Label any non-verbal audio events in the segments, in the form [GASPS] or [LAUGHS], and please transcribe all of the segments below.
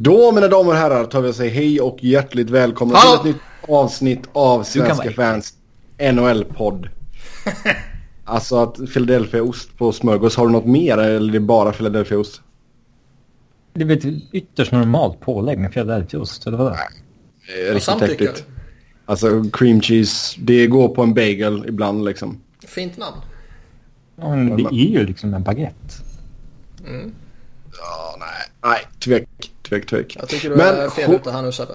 Då mina damer och herrar tar vi och säger hej och hjärtligt välkomna Hallå! till ett nytt avsnitt av Svenska fans NHL-podd. [LAUGHS] alltså att Philadelphia-ost på smörgås, har du något mer eller är det bara Philadelphia-ost? Det är väl ett ytterst normalt pålägg med Philadelphiaost, eller vadå? Det är Riktigt äckligt. Alltså cream cheese, det går på en bagel ibland liksom. Fint namn. Ja, men det är ju liksom en baguette. Ja, nej. Nej, tvek, tvek, tvek. Jag tycker du Men är fel ute här nu Sebbe.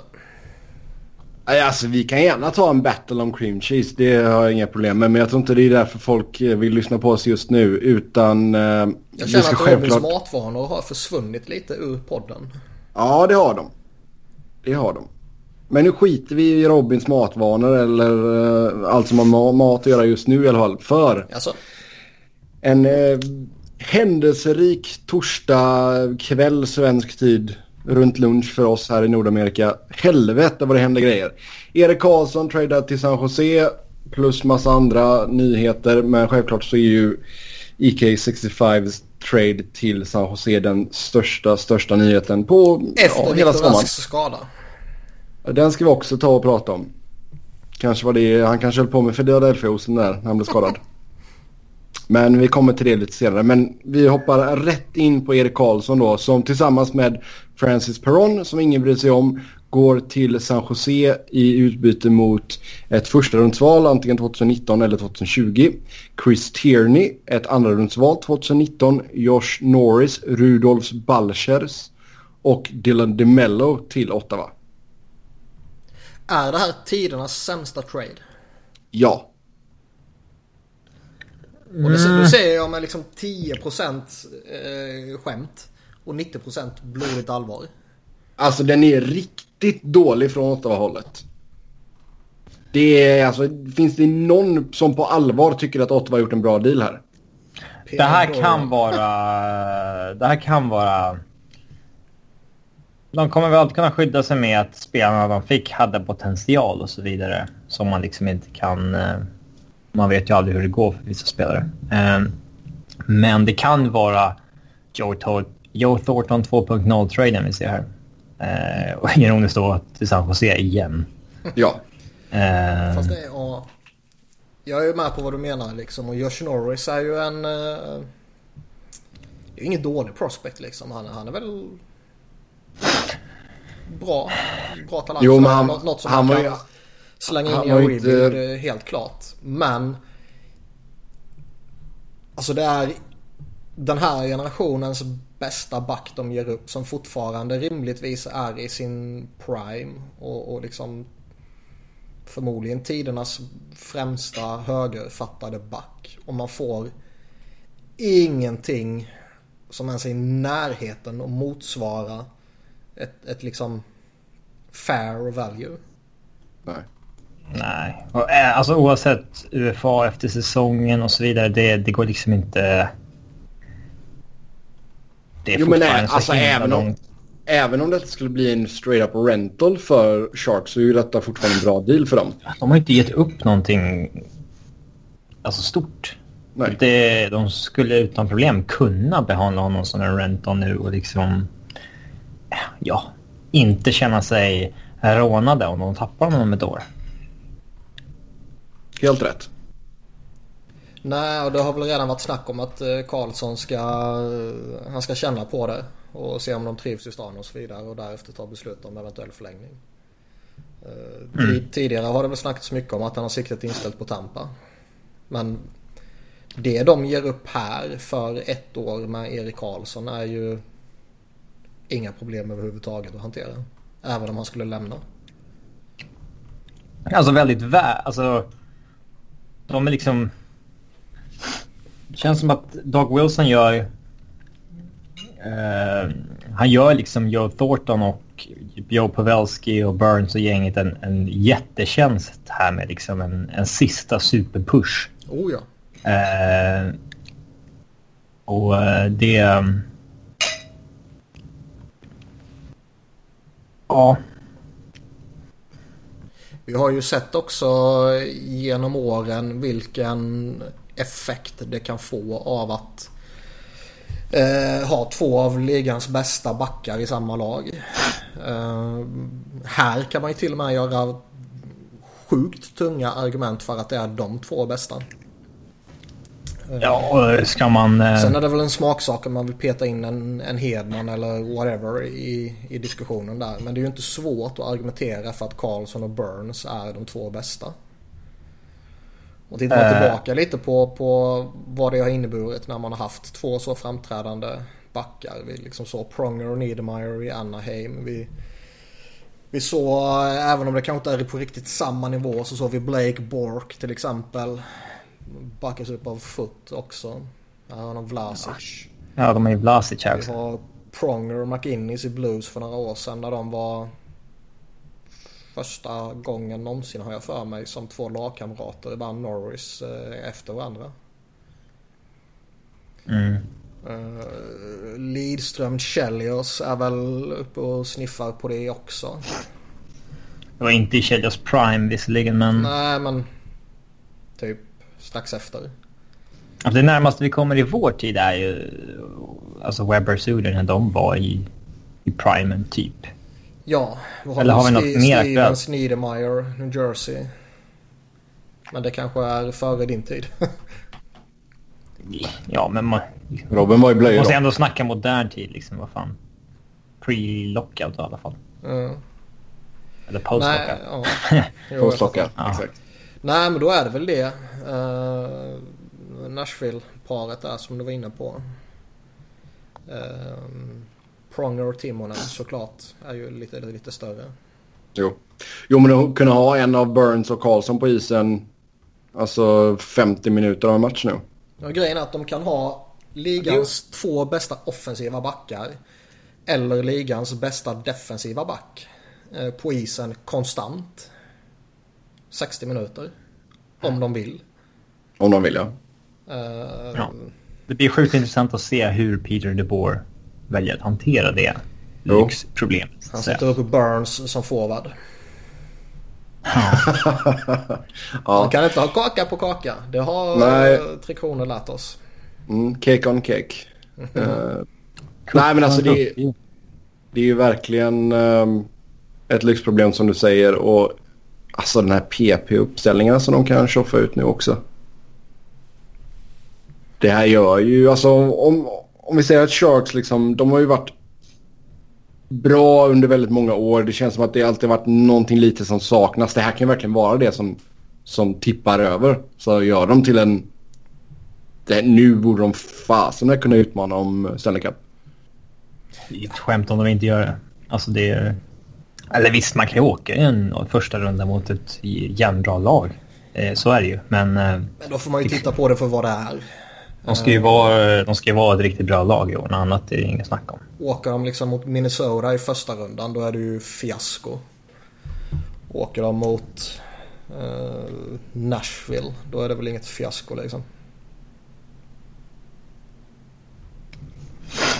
Alltså vi kan gärna ta en battle om cream cheese, det har jag inga problem med. Men jag tror inte det är därför folk eh, vill lyssna på oss just nu. Utan eh, Jag känner att Robins matvanor har försvunnit lite ur podden. Ja, det har de. Det har de. Men nu skiter vi i Robins matvanor eller eh, allt som har med mat att göra just nu i alla fall. För Alltså, en eh, händelserik torsdag kväll svensk tid runt lunch för oss här i Nordamerika. Helvete vad det händer grejer. Erik Karlsson tradad till San Jose plus massa andra nyheter. Men självklart så är ju E EK65s trade till San Jose den största, största nyheten på efter ja, hela sommaren. Skada. Den ska vi också ta och prata om. Kanske var det, han kanske höll på med Philadelphia-osten där när han blev skadad. Men vi kommer till det lite senare. Men vi hoppar rätt in på Erik Karlsson då som tillsammans med Francis Perron som ingen bryr sig om går till San Jose i utbyte mot ett första rundsval antingen 2019 eller 2020. Chris Tierney ett andra rundsval 2019. Josh Norris, Rudolfs Balchers och Dylan DeMello till Ottawa. Är det här tidernas sämsta trade? Ja. Och det, det säger jag med liksom 10% eh, skämt och 90% blodigt allvar. Alltså den är riktigt dålig från Ottawa-hållet. Det är alltså, finns det någon som på allvar tycker att Ottawa har gjort en bra deal här? Det här kan vara... Det här kan vara... De kommer väl alltid kunna skydda sig med att spelarna de fick hade potential och så vidare. Som man liksom inte kan... Man vet ju aldrig hur det går för vissa spelare. Eh, Men det kan vara Joe, Tor- Joe Thornton 2.0-traden vi ser här. Eh, Och ironiskt då till San Jose igen. Ja. Eh, Fast det är, ja, jag är ju med på vad du menar liksom. Och Josh Norris är ju en... Eh, det är ju ingen dålig prospect liksom. Han, han är väl... Bra. Bra talang. Jo, men han- något, något som han man var kan ju- slänga in inte- rebuild, eh, helt klart. Men... Alltså det är den här generationens bästa back de ger upp som fortfarande rimligtvis är i sin prime och, och liksom förmodligen tidernas främsta högerfattade back. Och man får ingenting som ens är i närheten att motsvara ett, ett liksom fair value. Nej. Nej, och, eh, alltså oavsett UFA efter säsongen och så vidare, det, det går liksom inte... Det är Jo men fortfarande nej, så alltså även om, även om det skulle bli en straight up rental för Sharks så är ju detta fortfarande en bra deal för dem. De har inte gett upp någonting alltså stort. Nej. Det, de skulle utan problem kunna behandla honom som en rental nu och liksom... Ja, inte känna sig rånade om de tappar honom om ett år. Helt rätt. Nej, och det har väl redan varit snack om att eh, Karlsson ska, eh, han ska känna på det och se om de trivs i stan och så vidare och därefter ta beslut om eventuell förlängning. Eh, ti- Tidigare har det väl snackats mycket om att han har siktet inställt på Tampa. Men det de ger upp här för ett år med Erik Karlsson är ju inga problem överhuvudtaget att hantera. Även om han skulle lämna. Alltså väldigt vä... Alltså... De är liksom... Det känns som att Doug Wilson gör... eh, han gör liksom Joe Thornton och Joe Pavelski och Burns och gänget en, en jättetjänst här med liksom en, en sista superpush. Oh ja. Eh, och eh, det... Ja, vi har ju sett också genom åren vilken effekt det kan få av att Eh, ha två av ligans bästa backar i samma lag. Eh, här kan man ju till och med göra sjukt tunga argument för att det är de två bästa. Ja, ska man... eh, Sen är det väl en smaksak om man vill peta in en, en Hedman eller whatever i, i diskussionen där. Men det är ju inte svårt att argumentera för att Karlsson och Burns är de två bästa. Och tittar man Eh. tillbaka lite på, på vad det har inneburit när man har haft två så framträdande backar. Vi liksom såg Pronger och Niedermeyer i Anaheim. Vi, vi såg, även om det kanske inte är på riktigt samma nivå, så såg vi Blake Bork till exempel. Backas upp av Foot också. Han har Vlasic. Ja, de är ju Vlasic här Vi också. har Pronger och McInnes i Blues för några år sedan när de var första gången någonsin har jag för mig som två lagkamrater band Norris eh, efter varandra. Mm. Uh, Lidström Chelios är väl uppe och sniffar på det också. Det var inte i Chelios prime visserligen, men... Nej men typ strax efter. Alltså, det närmaste vi kommer i vår tid är ju... Alltså Webber Suden när de var i, i primen, typ. Ja, vad Eller har vi något mer Stevens? Niedermeyer, New Jersey. Men det kanske är före din tid. [LAUGHS] Ja, men man... Robin var i Man blöjor måste då. ändå snacka modern tid, liksom. Vad fan. Pre-lockout i alla fall. Mm. Eller Nej, [LAUGHS] post-lockout. ja. Postlockar. Ja. Exakt. Nej men då är det väl det. Uh, Nashville-paret där som du var inne på. Uh, Pronger och Timonen såklart är ju lite, lite större. Jo. jo, men att kunna ha en av Burns och Karlsson på isen alltså 50 minuter av en match nu. Ja, grejen är att de kan ha ligans två bästa offensiva backar. Eller ligans bästa defensiva back. eh, På isen konstant. 60 minuter. Om de vill. Om de vill, ja. Eh, Ja. Det blir sjukt intressant att se hur Peter DeBoer väljer att hantera det lyxproblemet. Han sätter upp Burns som forward. ja. [LAUGHS] Man kan inte ha kaka på kaka. Det har Nej. eh, Tre Kronor lärt oss. Mm, cake on cake. [LAUGHS] Eh, nej, men alltså det, det är ju verkligen ehm, ett lyxproblem som du säger. Och alltså den här PP-uppställningen som de kan tjoffa ut nu också. Det här gör ju, alltså om, om vi säger att Sharks liksom, de har ju varit bra under väldigt många år. Det känns som att det alltid varit någonting lite som saknas. Det här kan ju verkligen vara det som, som tippar över. Så gör de till en... Det, nu borde de fasen kunna utmana om Stanley Cup. Det är ett skämt om de inte gör det. Alltså det är... Eller visst, man kan ju åka i en första runda mot ett jämnbra lag. Eh, Så är det ju. Men eh, Men då får man ju titta på det för vad det är. de ska ju vara, de ska ju vara ett riktigt bra lag i år. Något annat är det inget snack om. Åker de liksom mot Minnesota i första rundan då är det ju fiasko. Åker de mot eh, Nashville då är det väl inget fiasko liksom.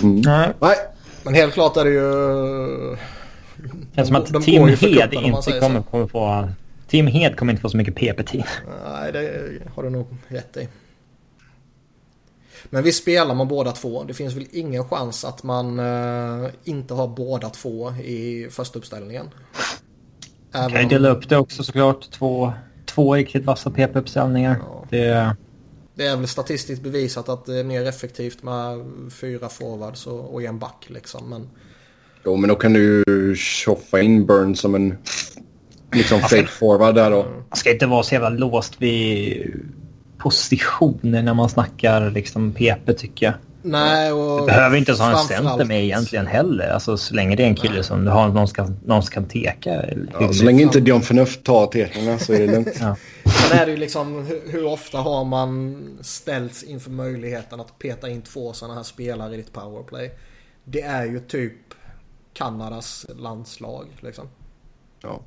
Nej. Nej, Men helt klart är det ju... Känns som att Tim Hed man inte kommer, kommer få... Tim Hed kommer inte få så mycket PP-tid. Nej, det har du nog rätt i. Men vi spelar med båda två. Det finns väl ingen chans att man eh, inte har båda två i första uppställningen. Även Kan ju dela upp det också såklart. Två, två riktigt vassa PP-uppställningar. Ja. Det... Det är väl statistiskt bevisat att det är mer effektivt med fyra forwards och, och en back liksom. Men Jo, men då kan du tjoffa in Burns som en liksom fake forward där då. Man ska inte vara så jävla låst vid positioner när man snackar liksom PP tycker jag. nej och... Du behöver inte ens ha en center med egentligen heller. Alltså så länge det är en kille som du har någon, ska, någon som kan teka. Ja, så länge inte Dion Förnuft tar teckningarna så är det lugnt. Ja. Sen är det ju liksom hur, hur ofta har man ställts inför möjligheten att peta in två sådana här spelare i ditt powerplay. Det är ju typ Kanadas landslag liksom. Ja.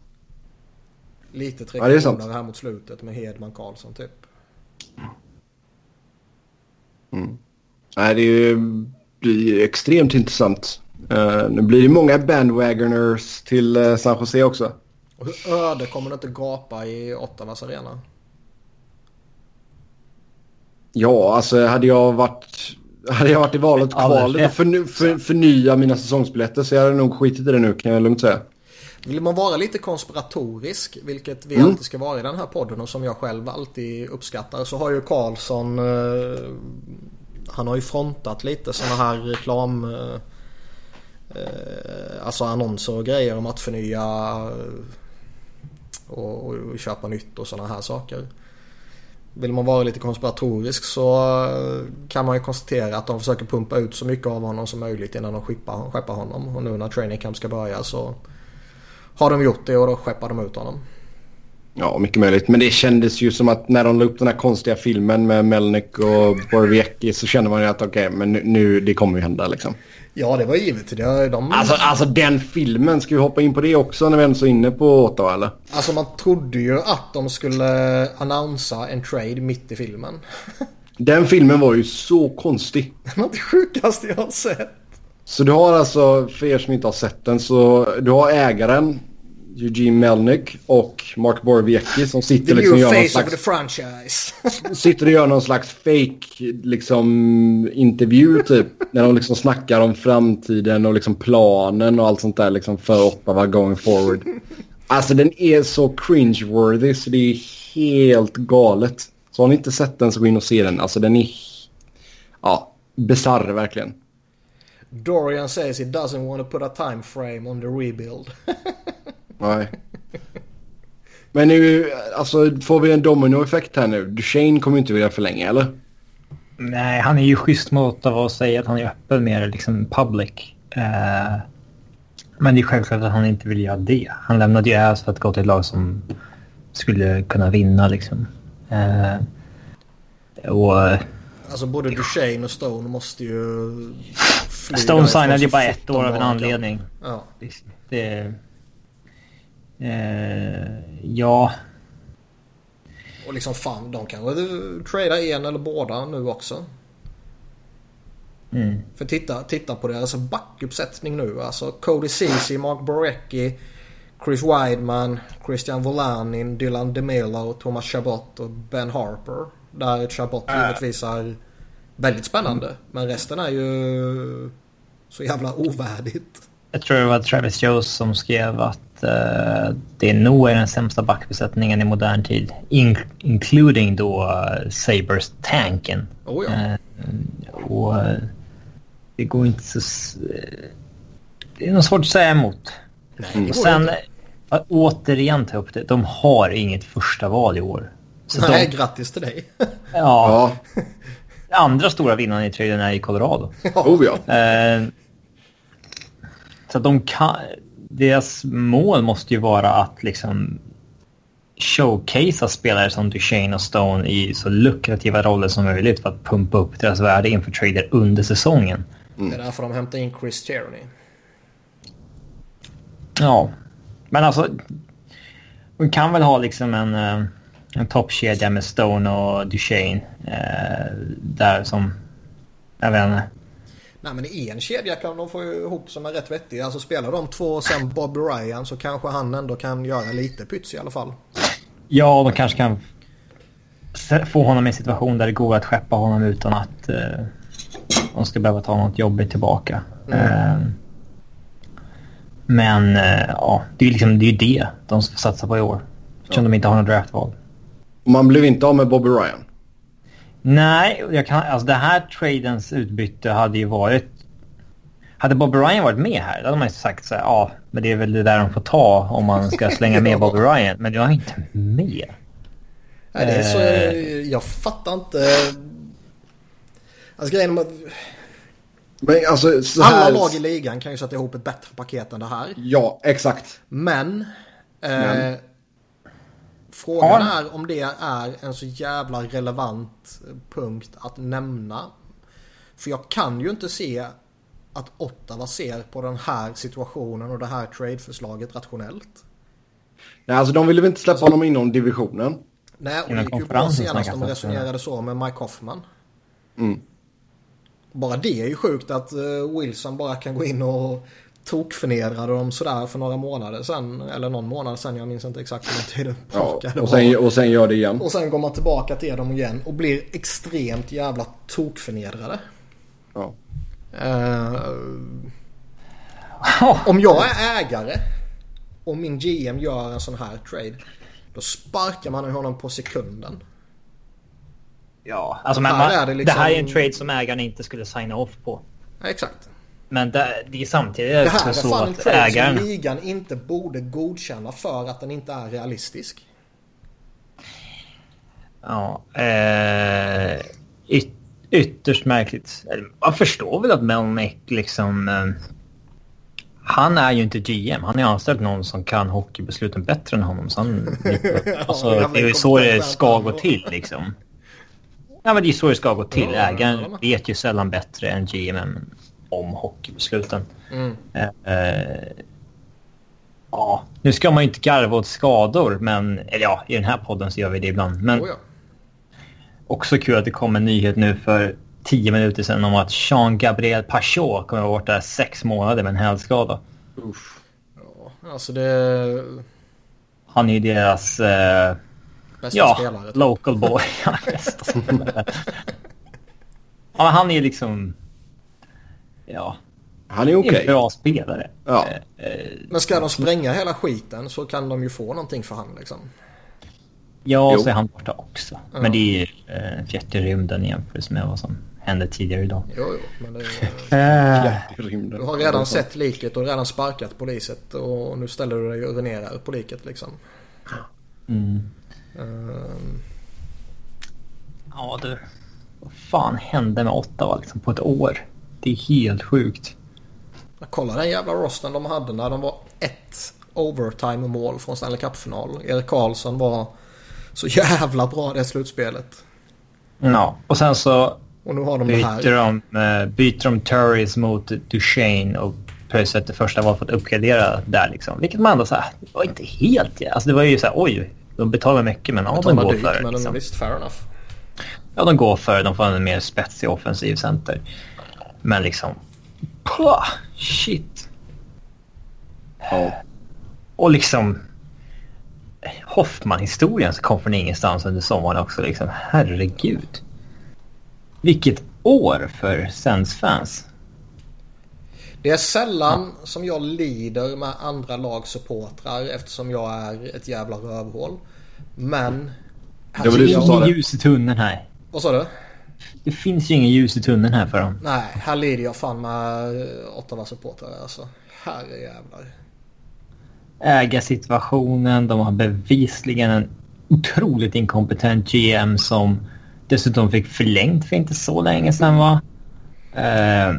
Lite tre Ja, kronor här mot slutet med Hedman Karlsson typ. Nej, det ju- blir extremt intressant. Eh, nu blir det många bandwagoners till uh, San Jose också. Och hur öde kommer det inte gapa i Ottawas arena? Ja, alltså hade jag varit... hade jag varit i valet och kvalet och förny, för, förnya mina säsongsbiljetter så jag hade nog skitit i det nu kan jag lugnt säga. Vill man vara lite konspiratorisk, vilket vi Mm. alltid ska vara i den här podden och som jag själv alltid uppskattar, så har ju Karlsson eh, Han har ju frontat lite sådana här reklam eh, eh, Alltså annonser och grejer om att förnya eh, och, och, och köpa nytt och sådana här saker. Vill man vara lite konspiratorisk så eh, kan man ju konstatera att de försöker pumpa ut så mycket av honom som möjligt innan de skeppar, skeppar honom. Och nu när training camp ska börja så har de gjort det och då skeppar de ut honom. Ja, mycket möjligt. Men det kändes ju som att när de la upp den här konstiga filmen med Melnick och Borwiecki så kände man ju att okej, men nu, det kommer ju hända liksom. Ja det var givet. Det, de, Alltså, alltså den filmen, ska vi hoppa in på det också när vi ändå är inne på Ottawa eller? alltså man trodde ju att de skulle annonsa en trade mitt i filmen. [LAUGHS] Den filmen var ju så konstig. Det var det sjukaste jag har sett. Så du har alltså, för er som inte har sett den, så du har ägaren Eugene Melnick och Mark Borwiecki som The sitter liksom och new gör någon of the slags, franchise. [LAUGHS] sitter och gör någon slags fake liksom intervju typ. När de liksom snackar om framtiden och liksom planen och allt sånt där liksom för Ottawa going forward. Alltså den är så cringe-worthy så det är helt galet. Så har ni inte sett den så gå in och se den. Alltså den är, ja, bisarr verkligen. Dorian says he doesn't want to put a time frame on the rebuild. [LAUGHS] Nej. Men nu, alltså får vi en dominoeffekt här nu? Duchene kommer ju inte vilja förlänga eller? Nej, han är ju schysst mot av att säga att han är öppen med liksom public. Eh, men det är självklart att han inte vill göra det. Han lämnade ju Äs för att gå till ett lag som skulle kunna vinna liksom. Eh, och Alltså både Duchene och Stone måste ju Stone signade ju bara ett år av en anledning. Ja. Det, eh, ja, Och liksom fan, de kan väl trada en eller båda nu också. mm. För titta, titta på deras backuppsättning nu. Alltså Cody Ceesay, Mark Borecki, Chris Wideman, Christian Volanin, Dylan DeMelo, Thomas Chabot och Ben Harper. Där Chabot Äh. givetvis är väldigt spännande. Men resten är ju så jävla ovärdigt. jag tror det var Travis Jones som skrev att eh, det nog är den sämsta backbesättningen i modern tid. In, including då uh, Sabres-tanken. Oh ja. Eh, och eh, det går inte så... eh, Det är nog svårt att säga emot. Nej, Och sen inte. eh, återigen ta upp det. De har inget första val i år. Så Nej, de, grattis till dig. [LAUGHS] ja, Ja, andra stora vinnaren i traden är i Colorado. oh ja. Eh, så att de kan... Deras mål måste ju vara att liksom showcasea spelare som Duchene och Stone i så lukrativa roller som möjligt för att pumpa upp deras värde inför trader under säsongen. Det är därför de hämtar in Chris Tierney. Ja, men alltså... De kan väl ha liksom en, eh, en toppkedja med Stone och Duchene eh, där som... Jag vet inte. Nej men i en kedja kan de få ihop som är rätt vettig. Alltså spelar de två och sen Bob Ryan så kanske han ändå kan göra lite pyts i alla fall. Ja, de kanske kan få honom i en situation där det går att skeppa honom utan att eh, de ska behöva ta något jobbigt tillbaka. Eh, men eh, ja, det är ju liksom, det, är det de ska satsa på i år. Eftersom de inte har något draftval. Man blev inte av med Bobby Ryan. Nej, jag kan, alltså det här tradens utbyte hade ju varit... Hade Bobby Ryan varit med här, då hade man ju sagt så här, ja, men det är väl det där de får ta om man ska slänga med [LAUGHS] Bobby Ryan. Men jag är inte med. Nej, det är så, Eh. jag fattar inte. Alltså grejen att Men alltså så alla här... lag i ligan kan ju sätta ihop ett bättre paket än det här. Ja, exakt. Men, eh, Men. Frågan Ja. är om det är en så jävla relevant punkt att nämna. För jag kan ju inte se att Ottawa ser på den här situationen och det här tradeförslaget rationellt. Nej, alltså de ville väl inte släppa honom inom divisionen. Nej, och det gick ju bra senast de resonerade så med Mike Hoffman. Mm. Bara det är ju sjukt att eh, Wilson bara kan gå in och tokförnedra dem sådär för några månader sen. Eller någon månad sen, jag minns inte exakt hur lång tid Ja, tillbaka det och, sen, och sen gör det igen. Och sen går man tillbaka till dem igen och blir extremt jävla tokförnedrade. Ja. Eh, om jag är ägare och min GM gör en sån här trade. Då sparkar man honom på sekunden. Ja, alltså men Här man, är det det, liksom- här är en trade som ägaren inte skulle signa off på. Ja, exakt. Men det, det är samtidigt Det här är så fan en att trade ägaren... som ligan inte borde godkänna för att den inte är realistisk. Ja, eh, yt, ytterst märkligt. Man förstår väl att Melnick liksom... Eh, han är ju inte GM. Han är anställd någon som kan hockeybesluten bättre än honom. Så han, [LAUGHS] alltså, jävla det är ju så det ska gå till liksom. Ja men det är så det ska gå till. Ja, Ägaren vet ju sällan bättre än GM om hockeybesluten. Mm. Eh, eh, ja, nu ska man ju inte garva åt skador, men eller ja, i den här podden så gör vi det ibland. Men Oh, ja. också kul att det kom en nyhet nu för tio minuter sedan om att Jean-Gabriel Pachot kommer att vara borta sex månader med en hälskada. Uff. ja, alltså det... Han är ju deras eh, Bästa ja, spelare. typ. local boy. [LAUGHS] Ja, bästa spelare. [LAUGHS] ja, men han är liksom... Ja, Han är en okej. bra spelare. Ja. Eh, eh, Men ska de spränga hela skiten så kan de ju få någonting för han liksom. Ja, Jo. så är han borta också. Ja. Men det är ju eh, fjärt i rymden i jämförelse med vad som hände tidigare idag. Jo, jo, men det... [LAUGHS] Eh, i rymden. Du har redan sett liket och redan sparkat poliset och nu ställer du dig och urinerar på liket liksom. mm. Ehm, Ja, du. Vad fan hände med Ottawa liksom på ett år? Det är helt sjukt. kolla den jävla rosten de hade när de var ett overtime-mål från Stanley Cup-final. Erik Karlsson var så jävla bra det slutspelet. Ja, och sen så Och nu har de det byter här. de, eh, byter de Turris mot Duchene och plötsligt det första var för att uppgradera där liksom. Vilket man ändå så här, det var inte helt... Alltså det var ju så här, oj, de betalar mycket men ja, de går dyrt, för det. men Liksom. visst, fair enough. Ja, de går för de får en mer spetsig offensiv center. Men liksom... Pah, shit. Ja. Och liksom... Hoffman-historien som kom från ingenstans under sommaren också. Liksom, herregud. Vilket år för Sens-fans. Det är sällan som jag lider med andra lags supportrar eftersom jag är ett jävla rövhål. Men... Det var du som sa det. ljus i tunneln här. Vad sa du? Det finns ju ingen ljus i tunneln här för dem. Nej, här lider jag fan med Ottawa supportrar alltså. Herrejävlar. ägarsituationen. De har bevisligen en otroligt inkompetent GM som dessutom fick förlängt för inte så länge sedan va. Eh,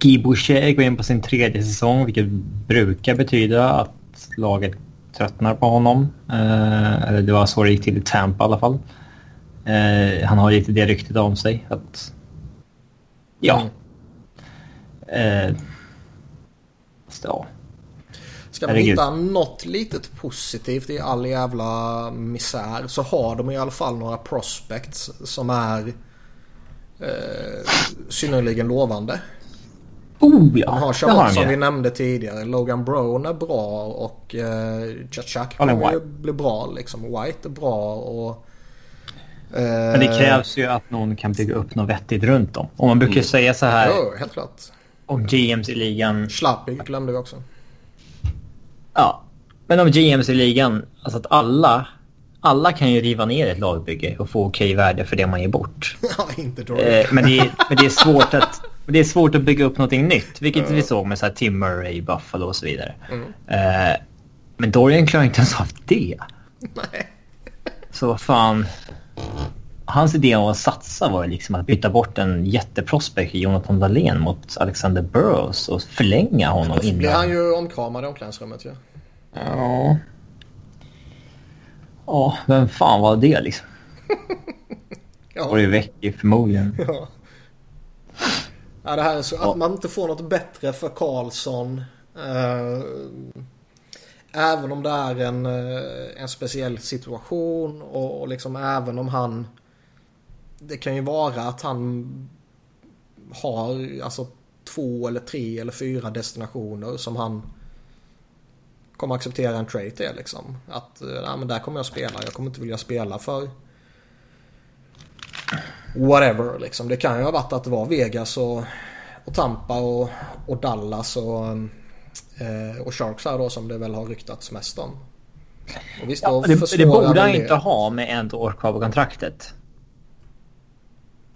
Guy Boucher går in på sin tredje säsong vilket brukar betyda att laget tröttnar på honom. Eh, eller det var så det gick till i Tampa i alla fall. Eh, han har lite det ryktet om sig att... Ja. Mm. Eh, så. Ska man hitta något litet positivt i all jävla misär så har de i alla fall några prospects som är eh, synnerligen lovande. Oh ja, De har de som vi nämnde tidigare. Logan Brown är bra och eh, Chachak kommer bli bra liksom. White är bra och... Men det krävs ju att någon kan bygga upp något vettigt runt dem. Och man brukar säga så här Jo, helt klart. om GMs i ligan. Schlappig glömde vi också. Ja, men om GMs i ligan, alltså att alla, alla kan ju riva ner ett lagbygge och få okej värde för det man ger bort. [LAUGHS] Ja, inte då. Eh, men, det är, men det är svårt att [LAUGHS] det är svårt att bygga upp någonting nytt, vilket vi såg med så här Tim Murray, Buffalo och så vidare. Mm. Eh, men Dorian klarar [LAUGHS] inte ens av det. Nej. Så vad fan. Hans idé om att satsa var liksom att byta bort en jätteprospect i Jonathan Dahlén mot Alexander Burrows och förlänga honom Då blir innan. han ju omkramad i omklädningsrummet ju. Ja. Ja, vem fan var det liksom? [LAUGHS] Ja. Var det Vecchi förmodligen. [LAUGHS] Ja. Ja, det här är så att man inte får något bättre för Karlsson. Eh, även om det är en, eh, en speciell situation och, och liksom även om han... Det kan ju vara att han har alltså två eller tre eller fyra destinationer som han kommer acceptera en trade till liksom. Att eh, nej, men där kommer jag spela. Jag kommer inte vilja spela för whatever liksom. Det kan ju ha varit att det var Vegas och, och Tampa och, och Dallas och, eh, och Sharks här då som det väl har ryktats mest om. Och visst, ja, det, det borde han inte ha med ett år kvar på kontraktet.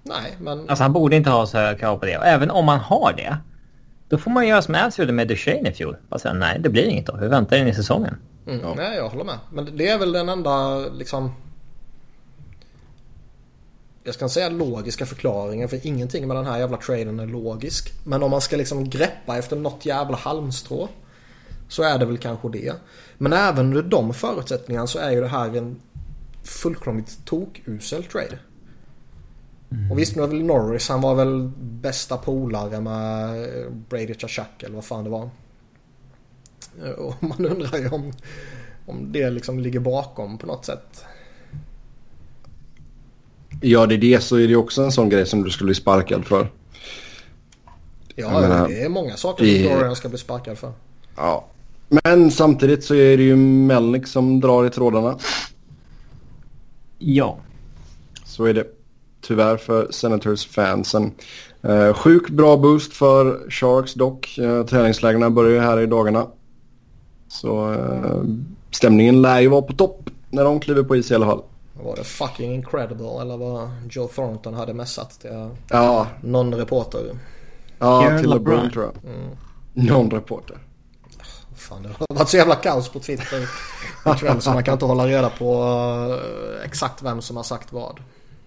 Nej, men... Alltså han borde inte ha så höga krav på det. Och även om man har det. Då får man göra som Ants gjorde med Duchene i fjol. Bara säga nej, det blir inget då. Vi väntar in i säsongen. Mm, ja. Nej, jag håller med. Men det är väl den enda liksom... Jag ska inte säga logiska förklaringar för ingenting med den här jävla traden är logisk. Men om man ska liksom greppa efter något jävla halmstrå. Så är det väl kanske det. Men även under de förutsättningarna så är ju det här en fullkomligt tokusel trade. Mm. Och visst nu är väl Norris, han var väl bästa polare med eh, Brady Chachak eller vad fan det var. Eh, och [LAUGHS] man undrar ju om, om det liksom ligger bakom på något sätt. Ja det är det så är det också en sån grej som du skulle bli sparkad för. Ja menar, det är många saker som Dorian ska bli sparkad för. Ja. Men samtidigt så är det ju Melnick som drar i trådarna. Ja. Så är det tyvärr för Senators-fansen. Eh, sjukt bra boost för Sharks dock. Eh, träningslägren börjar ju här i dagarna. Så eh, stämningen lär ju vara på topp när de kliver på is i alla fall. Var det fucking incredible eller vad Joe Thornton hade messat till ja. någon reporter? Ja, till LeBron tror jag. Mm. Någon reporter. Fan, det har varit så jävla kaos på Twitter ikväll så man kan inte hålla reda på eh, exakt vem som har sagt vad.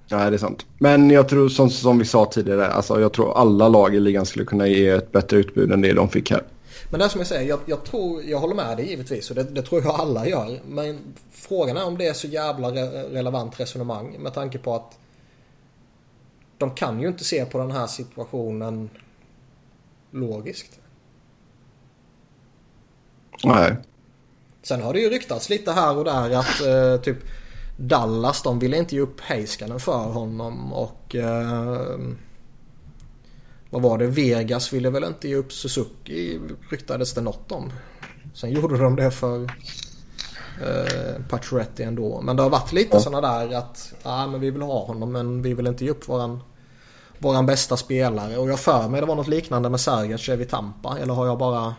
Nej, det är sant. Men jag tror som, som vi sa tidigare, alltså, jag tror alla lag i ligan skulle kunna ge ett bättre utbud än det de fick här. Men det är som jag säger, jag, jag, tror, jag håller med dig givetvis och det, det, tror jag alla gör. Men frågan är om det är så jävla re relevant resonemang med tanke på att de kan ju inte se på den här situationen logiskt. Nej. Sen har det ju ryktats lite här och där att eh, typ Dallas de ville inte ge upp Heiskanen för honom och eh, vad var det? Vegas ville väl inte ge upp Suzuki ryktades det något om. Sen gjorde de det för eh, Pacioretty ändå. Men det har varit lite ja. sådana där att ja, men vi vill ha honom men vi vill inte ge upp våran, våran bästa spelare. Och jag för mig det var något liknande med Sergac vid Tampa. Eller har jag bara...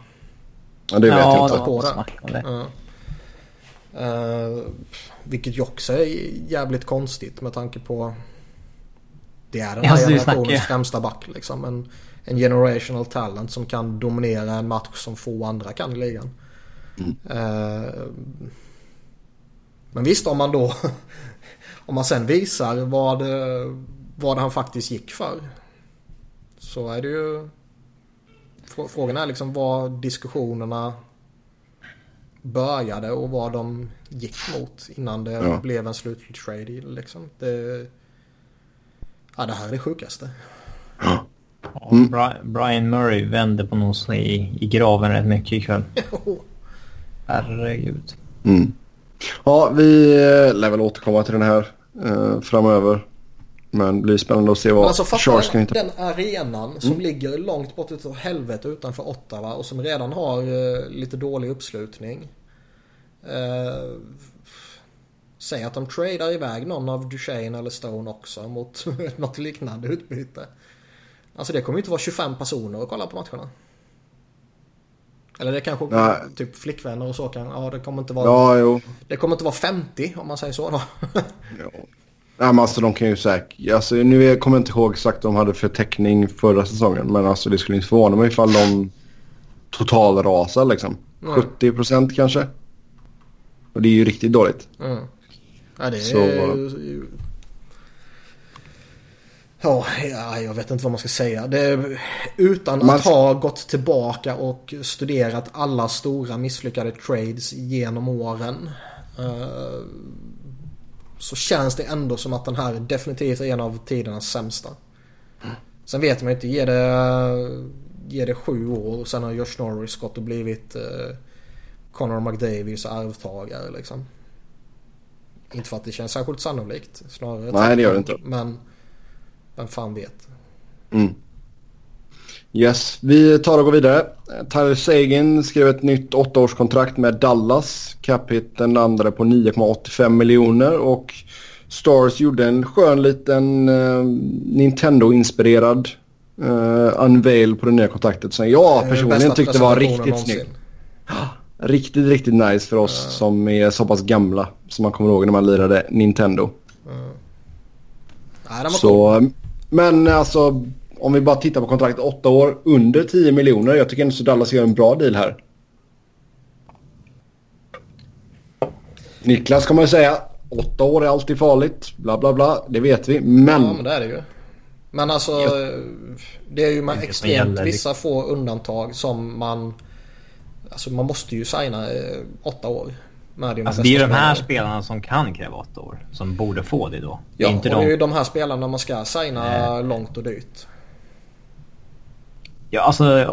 Ja det vet ja, jag inte. På det. Ja. Uh, vilket ju också är jävligt konstigt med tanke på det är den här alltså, generationens främsta back liksom. En, en generational talent som kan dominera en match som få andra kan i ligan. Mm. Uh, men visst om man då [LAUGHS] om man sen visar vad, vad han faktiskt gick för. Så är det ju Frågan är liksom vad diskussionerna började och vad de gick mot innan det ja. blev en slutlig trade liksom. Det, ja, det här är det sjukaste. Mm. Brian Murray vände på någon i, i graven rätt mycket ikväll. [LAUGHS] [LAUGHS] Herregud. Mm. Ja, vi eh, lär väl återkomma till den här eh, framöver. Men det blir spännande att se vad alltså, Sharks kan hitta. Den arenan som mm. ligger långt bort utav helvete utanför Ottawa och som redan har uh, lite dålig uppslutning. Uh, säg att de tradar iväg någon av Duchene eller Stone också mot [LAUGHS] något liknande utbyte. Alltså det kommer ju inte vara 25 personer och kolla på matcherna. Eller det kanske Nej. typ flickvänner och så kan. Ja det kommer inte vara. Ja, jo. Det kommer inte vara 50 om man säger så då. [LAUGHS] ja. Ja, men alltså de kan ju säkert... Alltså, nu kommer jag inte ihåg exakt vad de hade för täckning förra säsongen. Men alltså det skulle inte förvåna mig ifall de totalrasar liksom. Mm. 70 procent kanske. Och det är ju riktigt dåligt. Mm. Ja, det är... Så... Ja, jag vet inte vad man ska säga. Det, utan man... att ha gått tillbaka och studerat alla stora misslyckade trades genom åren. Uh, så känns det ändå som att den här definitivt är en av tidernas sämsta. Sen vet man ju inte, ger det, ger det sju år och sen har Josh Norris gått och blivit eh, Connor McDavids arvtagare liksom. Inte för att det känns särskilt sannolikt. Snarare Nej det gör det inte. Men vem fan vet. Mm. Yes, vi tar och går vidare. Tyler Sagan skrev ett nytt åttaårskontrakt med Dallas. Capita landade på 9,85 miljoner och Stars gjorde en skön liten uh, Nintendo-inspirerad uh, unveil på det nya kontraktet som jag personligen tyckte var riktigt snyggt. [GASPS] Riktigt, riktigt nice för oss ja. som är så pass gamla som man kommer ihåg när man lirade Nintendo. Mm. Ja, så, men alltså om vi bara tittar på kontraktet, åtta år under 10 miljoner. Jag tycker ändå att Dallas gör en bra deal här. Niklas kommer säga åtta år är alltid farligt, bla bla bla, det vet vi. Men... Ja, men det är det ju. Men alltså, det är ju man extremt vissa få undantag som man... Alltså man måste ju signa eh, åtta år. Med alltså det är ju de här spelarna som kan kräva åtta år. Som borde få det då. Ja, det är inte och de... det är ju de här spelarna man ska signa äh... långt och dyrt. Ja, alltså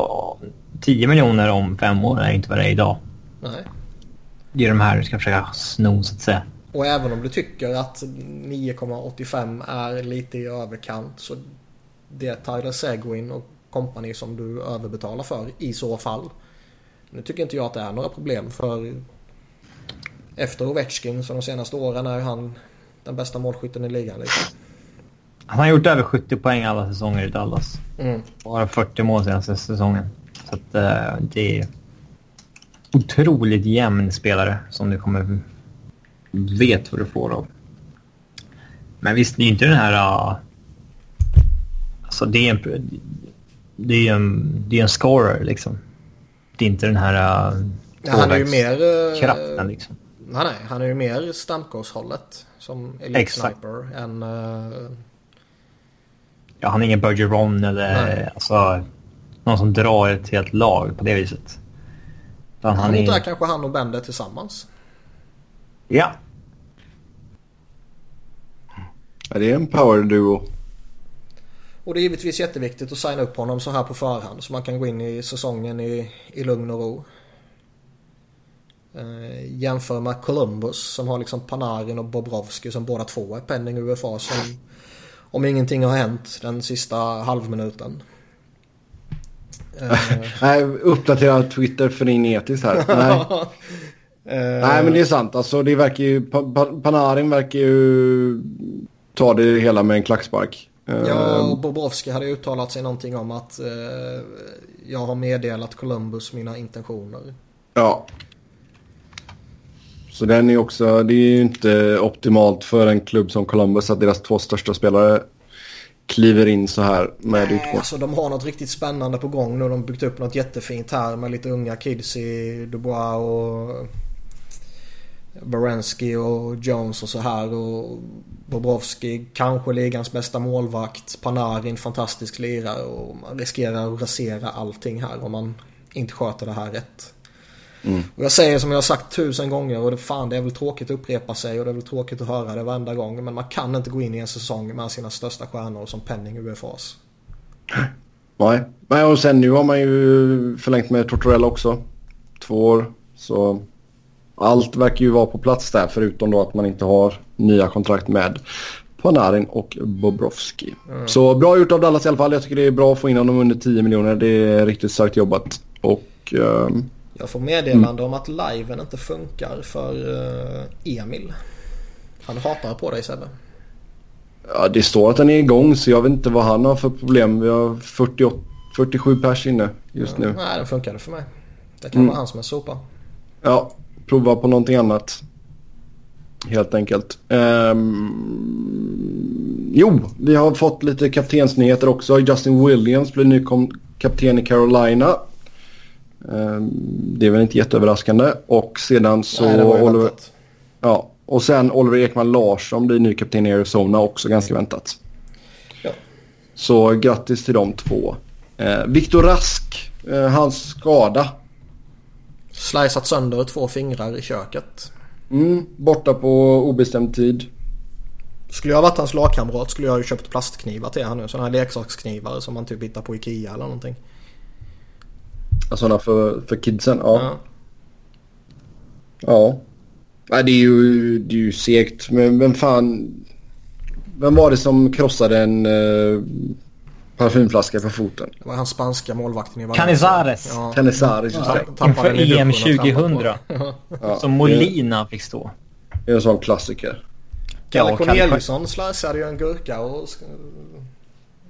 10 miljoner om fem år är inte vad det är idag. Nej. Det är de här du ska försöka sno så att säga. Och även om du tycker att 9,85 är lite i överkant så det är Tyler Seguin och kompani som du överbetalar för i så fall. Nu tycker inte jag att det är några problem för efter Ovechkin så de senaste åren är han den bästa målskytten i ligan. Liksom. Han har gjort över 70 poäng alla säsonger i Dallas. Mm. Bara 40 mål senaste säsongen. Så att, uh, det är otroligt jämn spelare som du kommer vet vad du får av. Men visst, det är inte den här... Uh, alltså det är en, det är en, det är en scorer liksom. Det är inte den här... Uh, ja, han är ju mer... Kraften liksom. Nej, nej, han är ju mer Stamkos-hållet som elite sniper än... Uh, Ja, han är ingen Bergeron eller alltså, någon som drar ett helt lag på det viset. Han, han är... kanske han och Bender tillsammans. Ja. ja. Det är en power duo. Och det är givetvis jätteviktigt att signa upp honom så här på förhand så man kan gå in i säsongen i, i lugn och ro. Eh, jämför med Columbus som har liksom Panarin och Bobrovski som båda två är penning UFA som om ingenting har hänt den sista halvminuten. [LAUGHS] Nej, uppdatera Twitter frenetiskt här. [LAUGHS] Nej. Nej men det är sant. Alltså, det verkar ju, Panarin verkar ju ta det hela med en klackspark. Ja, och Bobrovski hade uttalat sig någonting om att eh, jag har meddelat Columbus mina intentioner. Ja. Så den är också, det är ju inte optimalt för en klubb som Columbus att deras två största spelare kliver in så här med Nej, utgång. Alltså de har något riktigt spännande på gång nu. De har byggt upp något jättefint här med lite unga kids i Dubois och Barenski och Jones och så här. Och Bobrovski kanske ligans bästa målvakt. Panarin fantastisk lirare och man riskerar att rasera allting här om man inte sköter det här rätt. Mm. Och jag säger som jag har sagt tusen gånger och det, fan det är väl tråkigt att upprepa sig och det är väl tråkigt att höra det varenda gång. Men man kan inte gå in i en säsong med sina största stjärnor som Penning UFAs. Nej, Nej och sen nu har man ju förlängt med Tortorella också. Två år. Så allt verkar ju vara på plats där förutom då att man inte har nya kontrakt med Panarin och Bobrovski. Mm. Så bra gjort av Dallas i alla fall. Jag tycker det är bra att få in honom under 10 miljoner. Det är riktigt starkt jobbat. Och... Um jag får meddelande om att liven inte funkar för uh, Emil. Han hatar på dig Sebbe. Ja, det står att den är igång så jag vet inte vad han har för problem. Vi har 48, 47 pers inne just ja, nu. Nej, den funkade för mig. Det kan mm. vara han som är sopa. Ja, prova på någonting annat. Helt enkelt. Um, jo, vi har fått lite kaptensnyheter också. Justin Williams blir ny kapten i Carolina. Ehm, det är väl inte jätteöverraskande. Och sedan så... Nej, Oliver, väntat. Ja, och sen Oliver Ekman Larsson blir ny kapten i Arizona också ganska väntat. Ja. Så grattis till de två. Eh, Viktor Rask, eh, hans skada. Slicat sönder två fingrar i köket. Mm, borta på obestämd tid. Skulle jag varit hans lagkamrat skulle jag ju köpt plastknivar till honom nu. Sådana här leksaksknivar som man typ hittar på Ikea eller någonting. Sådana för, för kidsen, ja. Ja. ja. Nej, det är ju, det är ju segt. Men vem fan... Vem var det som krossade en uh, parfymflaska på foten? Det var han spanska målvakten i Valencia. Canizares. Ja. Canizares, just ja, Inför EM 2000. ja, som Molina fick stå. Det är en sån klassiker. Kalle Corneliusson slasade ju en gurka och...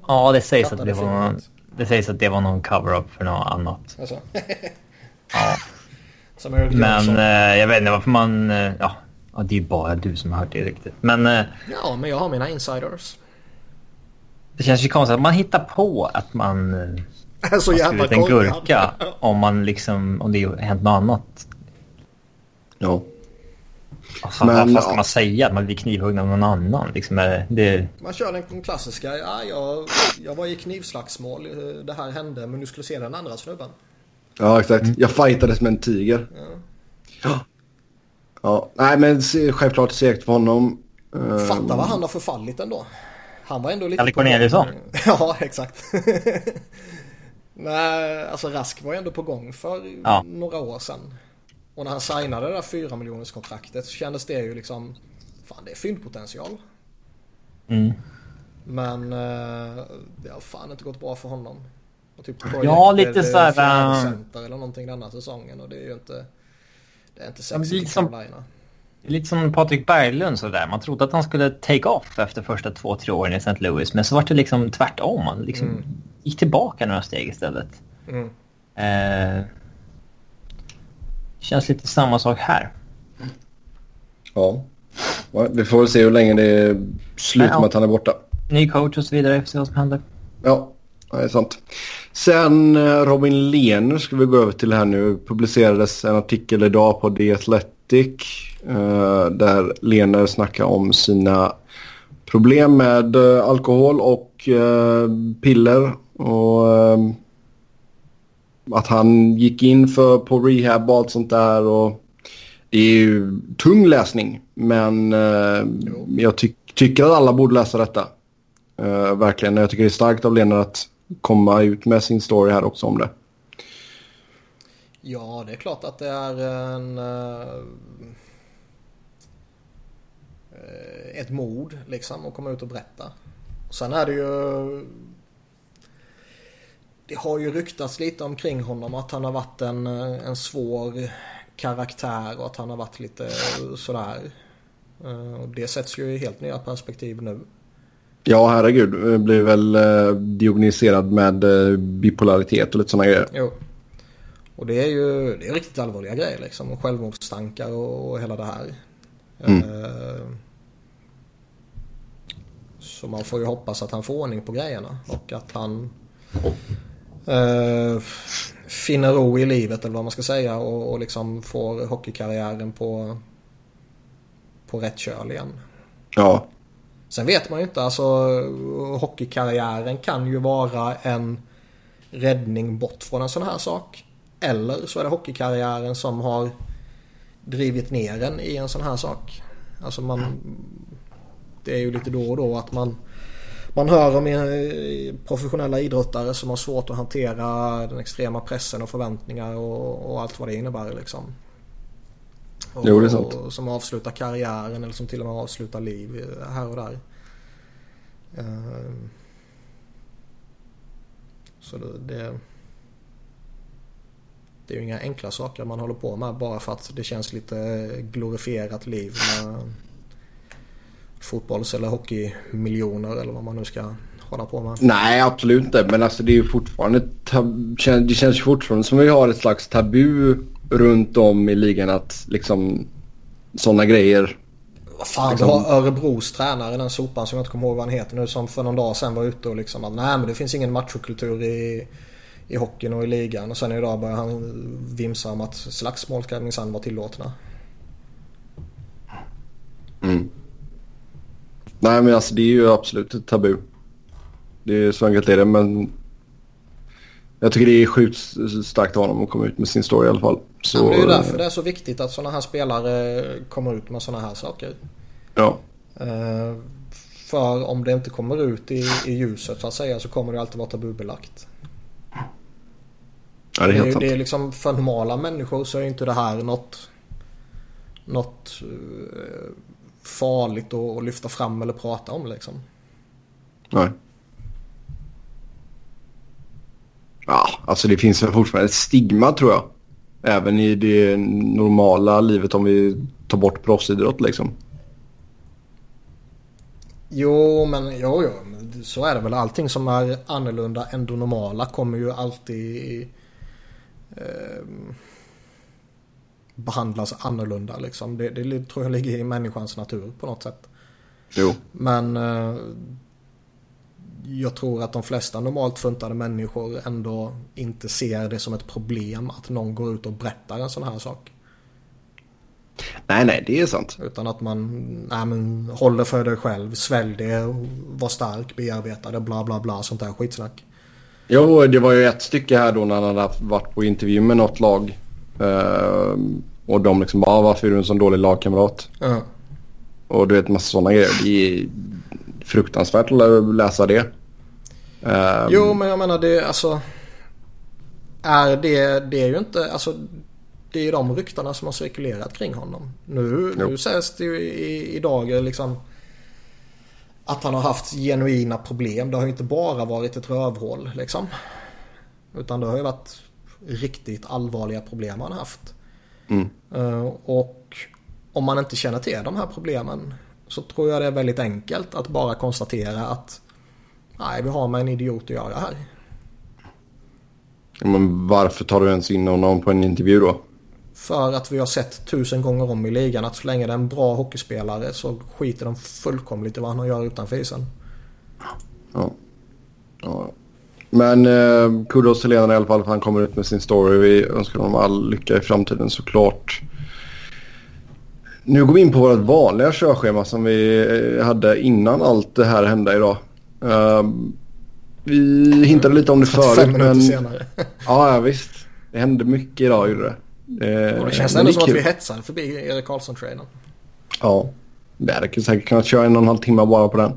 Ja, det sägs, att det, var någon, det sägs att det var någon cover-up för något annat. Alltså. [LAUGHS] ja. [LAUGHS] Men eh, jag vet inte varför man... Eh, ja, ja, det är bara du som har hört det riktigt. Men... Eh, ja, men jag har mina insiders. Det känns ju konstigt att man hittar på att man... Eh, [LAUGHS] så jävla en gurka om man liksom... Om det har hänt något annat. Ja. Alltså, men, vad ska man säga? Man blir knivhuggen av någon annan. Liksom, det... Man kör den klassiska. Ja, jag, jag var i knivslagsmål. Det här hände men du skulle se den andra snubben. Ja, exakt. Mm. Jag fightades med en tiger. Ja. ja. Ja, nej men självklart segt för honom. Fatta vad han har förfallit ändå. Han var ändå lite... Kalle Corneliusson? [LAUGHS] Ja, exakt. [LAUGHS] nej, alltså Rask var ändå på gång för ja. några år sedan. Och när han signade det där 4 miljoners kontraktet så kändes det ju liksom... Fan, det är fyndpotential. Mm. Men uh, det har fan inte gått bra för honom. Och typ ja, lite såhär... Center eller någonting denna säsongen och det är ju inte... Det är inte sexigt som, Carolina. Lite som Patrik Berglund sådär. Man trodde att han skulle take off efter första två, tre åren i St. Louis. Men så var det liksom tvärtom. Han liksom mm. gick tillbaka några steg istället. Mm. Eh, känns lite samma sak här. Ja. Vi får väl se hur länge det är slut med att han är borta. Ny coach och så vidare. Vi får se vad som händer. Ja, det är sant. Sen eh, Robin Lehner ska vi gå över till här nu. Publicerades en artikel idag på The Athletic. Uh, där Lehner snackar om sina problem med uh, alkohol och piller. Och att han gick in för på rehab och allt sånt där. Och det är ju tung läsning. Men eh, jag ty tycker att alla borde läsa detta. Eh, verkligen. Jag tycker det är starkt av Lena att komma ut med sin story här också om det. Ja, det är klart att det är en... Uh, ett mod liksom att komma ut och berätta. sen är det ju... Det har ju ryktats lite omkring honom att han har varit en, en svår karaktär och att han har varit lite sådär. Uh, och det sätts ju i helt nya perspektiv nu. Ja, herregud. Blir väl eh, diagnostiserad med eh, bipolaritet och lite sådana grejer. Jo. Och det är ju det är riktigt allvarliga grejer liksom. Och självmordstankar och, och hela det här. Mm. Eh, så man får ju hoppas att han får ordning på grejerna. Och att han eh, finner ro i livet eller vad man ska säga. Och, och liksom får hockeykarriären på, på rätt köl igen. Ja. Sen vet man ju inte, alltså hockeykarriären kan ju vara en räddning bort från en sån här sak. Eller så är det hockeykarriären som har drivit ner en i en sån här sak. Alltså man... Det är ju lite då och då att man... Man hör om professionella idrottare som har svårt att hantera den extrema pressen och förväntningar och, och allt vad det innebär liksom. Och, jo, det är sant. Och, som avslutar karriären eller som till och med avslutar liv här och där. Ehm. Så det, det, det är ju inga enkla saker man håller på med bara för att det känns lite glorifierat liv med fotbolls eller hockeymiljoner eller vad man nu ska hålla på med. Nej, absolut inte. Men alltså det är ju fortfarande... Det känns ju fortfarande som vi har ett slags tabu runt om i ligan att liksom sådana grejer. Fan, liksom... har Örebros tränare, den sopan som jag inte kommer ihåg vad han heter nu, som för någon dag sedan var ute och liksom att nej men det finns ingen machokultur i, i hockeyn och i ligan. Och sen idag börjar han vimsa om att slagsmål ska minsann vara tillåtna. Mm. Nej men alltså det är ju absolut ett tabu. Det är så enkelt är det men jag tycker det är sjukt starkt av honom att komma ut med sin story i alla fall. Så, ja, det är ju därför det är så viktigt att sådana här spelare kommer ut med sådana här saker. Ja. Uh, för om det inte kommer ut i, i ljuset så att säga så kommer det alltid vara tabubelagt. Ja, det är helt det, sant. Det är liksom för normala människor så är inte det här något, något farligt att lyfta fram eller prata om liksom. Nej. Ja, alltså det finns väl fortfarande ett stigma tror jag. Även i det normala livet om vi tar bort proffsidrott liksom. Jo, men jo, jo, så är det väl. Allting som är annorlunda än det normala kommer ju alltid eh, behandlas annorlunda liksom. Det, det tror jag ligger i människans natur på något sätt. Jo. Men eh, jag tror att de flesta normalt funtade människor ändå inte ser det som ett problem att någon går ut och berättar en sån här sak. Nej, nej, det är sant. Utan att man nej, men, håller för dig själv, svälj det, var stark, bearbeta det, bla bla bla, sånt där skitsnack. Jo, det var ju ett stycke här då när han hade varit på intervju med något lag. Uh, och de liksom bara, ah, varför är du en sån dålig lagkamrat? Uh. Och du vet massa sådana grejer. Det är fruktansvärt att läsa det. Um, jo, men jag menar det, alltså. Är det, det är ju inte, alltså. Det är ju de ryktena som har cirkulerat kring honom. Nu, nu sägs det ju i, idag liksom. Att han har haft genuina problem. Det har ju inte bara varit ett rövhål liksom. Utan det har ju varit riktigt allvarliga problem han haft. Mm. Uh, och om man inte känner till de här problemen så tror jag det är väldigt enkelt att bara konstatera att nej, vi har med en idiot att göra här. Men varför tar du ens in honom på en intervju då? För att vi har sett tusen gånger om i ligan att så länge det är en bra hockeyspelare så skiter de fullkomligt i vad han gör utanför isen. Ja. ja. Men eh, kudos till Lena i alla fall för att han kommer ut med sin story. Vi önskar honom all lycka i framtiden såklart. Nu går vi in på vårt vanliga körschema som vi eh, hade innan allt det här hände idag. Uh, vi hintade lite om det förut men... senare. [LAUGHS] ja, ja, visst. Det hände mycket idag gjorde det. Det, och det känns ändå som kul. att vi hetsade förbi Erik Karlsson-traden. Ja, det hade säkert kunnat köra en och en halv timme bara på den.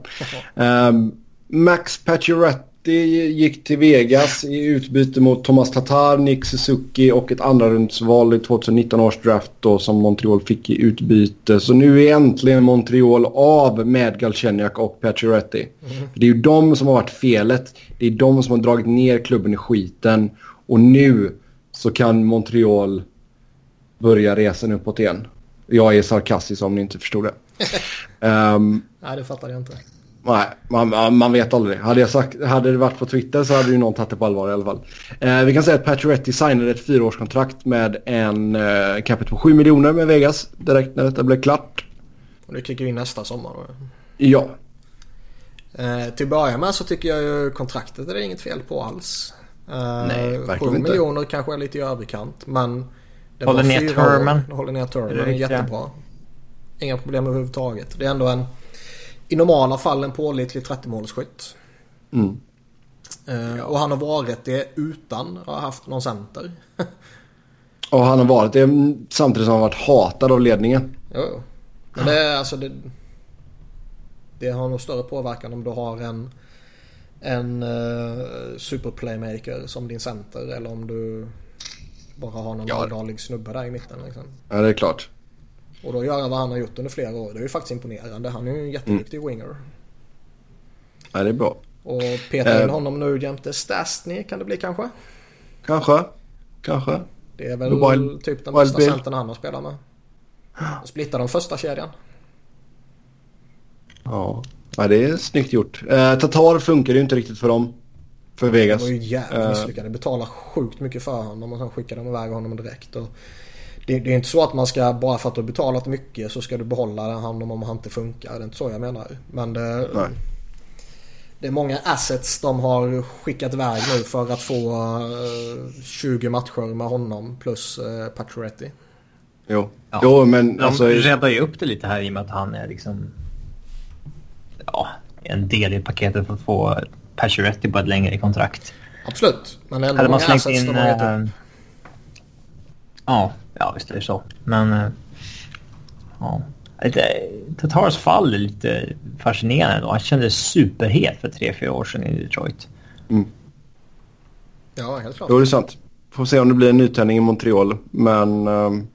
Uh, [LAUGHS] Max Pacioretty det gick till Vegas i utbyte mot Thomas Tatar, Nick Suzuki och ett andra rundsval i 2019 års draft då som Montreal fick i utbyte. Så nu är äntligen Montreal av med Galchenyuk och Pacioretty. Mm. Det är ju de som har varit felet. Det är de som har dragit ner klubben i skiten. Och nu så kan Montreal börja resan uppåt igen. Jag är sarkastisk om ni inte förstod det. um, [LAUGHS] Nej, det fattar jag inte. Nej, man, man vet aldrig. Hade, jag sagt, hade det varit på Twitter så hade ju någon tagit det på allvar i alla fall. Eh, vi kan säga att Pacioretty signade ett fyraårskontrakt med en eh, capita på 7 miljoner med Vegas direkt när detta blev klart. Och det kickar in nästa sommar då? Ja. Eh, till att börja med så tycker jag ju kontraktet är det inget fel på alls. Eh, Nej, verkligen 7 inte. miljoner kanske är lite i överkant men... Det håller ner termen. Håller ner termen, det är jättebra. Inga problem överhuvudtaget. Det är ändå en i normala fall en pålitlig 30-målsskytt. Mm. Uh, och han har varit det utan att ha haft någon center. och han har varit det samtidigt som han har varit hatad av ledningen. Jo, men det är alltså det, det har nog större påverkan om du har en en uh, superplaymaker som din center eller om du bara har någon ja. snubbe där i mitten. Liksom. Ja, det är klart. Och då göra vad han har gjort under flera år. Det är ju faktiskt imponerande. Han är ju en jätteduktig mm. winger. Ja, det är bra. Och peta in uh, honom nu jämte Stastny kan det bli kanske? Kanske. Kanske. Det är väl wild, typ den bästa centern han har spelat med. Och splitta de första kedjan. Ja. ja, det är snyggt gjort. Uh, Tatar funkar ju inte riktigt för dem. För Vegas. Det var ju jävla misslyckade. Betala sjukt mycket för honom och sen skickade de iväg honom direkt. Och det, det, är inte så att man ska, bara för att du har betalat mycket så ska du behålla honom om han inte funkar. Det är inte så jag menar. Men det, Nej. det är många assets de har skickat iväg nu för att få uh, eh, 20 matcher med honom plus uh, Pacioretty. Jo, ja. jo men de alltså... räddar ju upp det lite här i och med att han är liksom... Ja, en del i paketet för att få Pacioretty på ett längre kontrakt. Absolut, men det är ändå många assets in, de har gett upp. Uh, ja, Ja, visst är det så. Men... Eh, ja. Tatars fall är lite fascinerande då. Han kändes superhet för tre fyra år sedan i Detroit. Mm. Ja, helt klart. Jo, det är sant. Får se om det blir en nytändning i Montreal. Men... Um,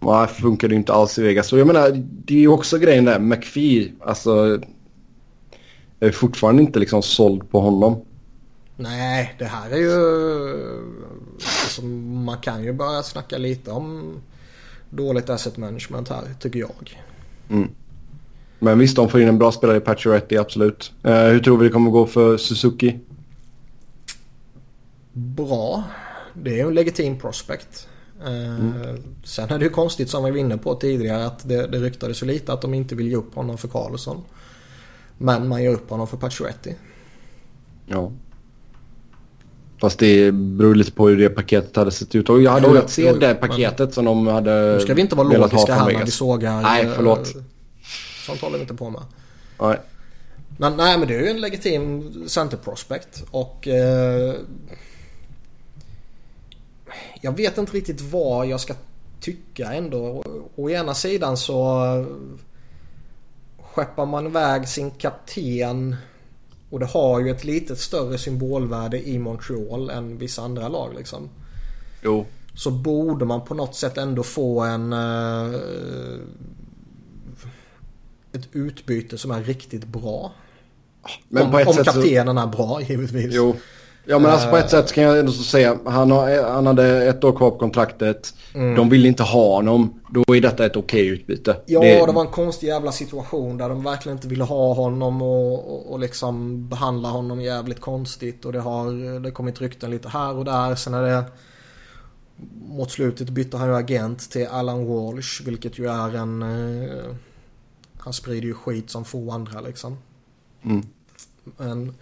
nej, funkar det inte alls i Vegas. Så jag menar, det är ju också grejen där. McPhee, alltså... Jag är fortfarande inte liksom såld på honom. Nej, det här är ju... Alltså, man kan ju börja snacka lite om dåligt asset management här, tycker jag. Mm. Men visst, de får in en bra spelare i Pacioretty, absolut. Uh, hur tror vi det kommer gå för Suzuki? Bra. Det är ju en legitim prospect. Mm. Sen är det ju konstigt som vi var inne på tidigare att det, det ryktades så lite att de inte vill ge upp honom för Karlsson. Men man ger upp honom för Pacioretty. Ja. Fast det beror lite på hur det paketet hade sett ut. Och jag hade velat se det paketet men... som de hade Nu ska vi inte vara logiska här när vi sågar... Nej, förlåt. Sånt håller vi inte på med. Nej. Men, nej, men det är ju en legitim center prospect. Och... Eh, jag vet inte riktigt vad jag ska tycka ändå. Å, å ena sidan så skeppar man iväg sin kapten och det har ju ett lite större symbolvärde i Montreal än vissa andra lag liksom. Jo. Så borde man på något sätt ändå få en... Uh, ett utbyte som är riktigt bra. Men om, om kaptenen så... är bra givetvis. Jo. Ja men alltså på ett sätt kan jag ändå säga. Han, har, han hade ett år kvar på kontraktet. Mm. De vill inte ha honom. Då är detta ett okej utbyte. Ja det... det... var en konstig jävla situation där de verkligen inte ville ha honom och, och, och liksom behandla honom jävligt konstigt. Och det har det kommit rykten lite här och där. Sen är det mot slutet bytte han ju agent till Alan Walsh. Vilket ju är en... Eh, han sprider ju skit som få andra liksom. Mm. Men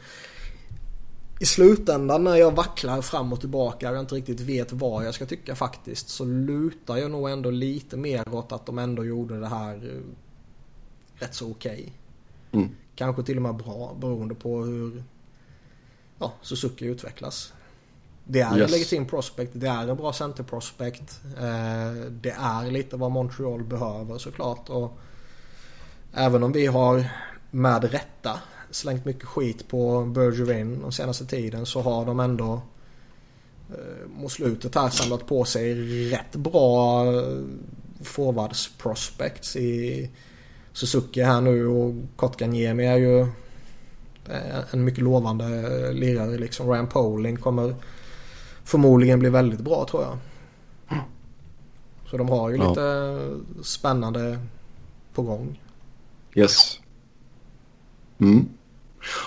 i slutändan när jag vacklar fram och tillbaka och jag inte riktigt vet vad jag ska tycka faktiskt så lutar jag nog ändå lite mer åt att de ändå gjorde det här eh, rätt så okej. Okay. Mm. Kanske till och med bra beroende på hur ja, Suzuki utvecklas. Det är yes. en legitim prospect, det är en bra center prospect. Eh, det är lite vad Montreal behöver såklart. Och även om vi har med rätta slängt mycket skit på Bergevin den senaste tiden så har de ändå eh, mot slutet här samlat på sig rätt bra eh, forwards prospects i Suzuki här nu och Kotkaniemi är ju eh, en mycket lovande lirare liksom. Ryan Poling kommer förmodligen bli väldigt bra tror jag. Så de har ju ja. lite spännande på gång. Yes. Mm.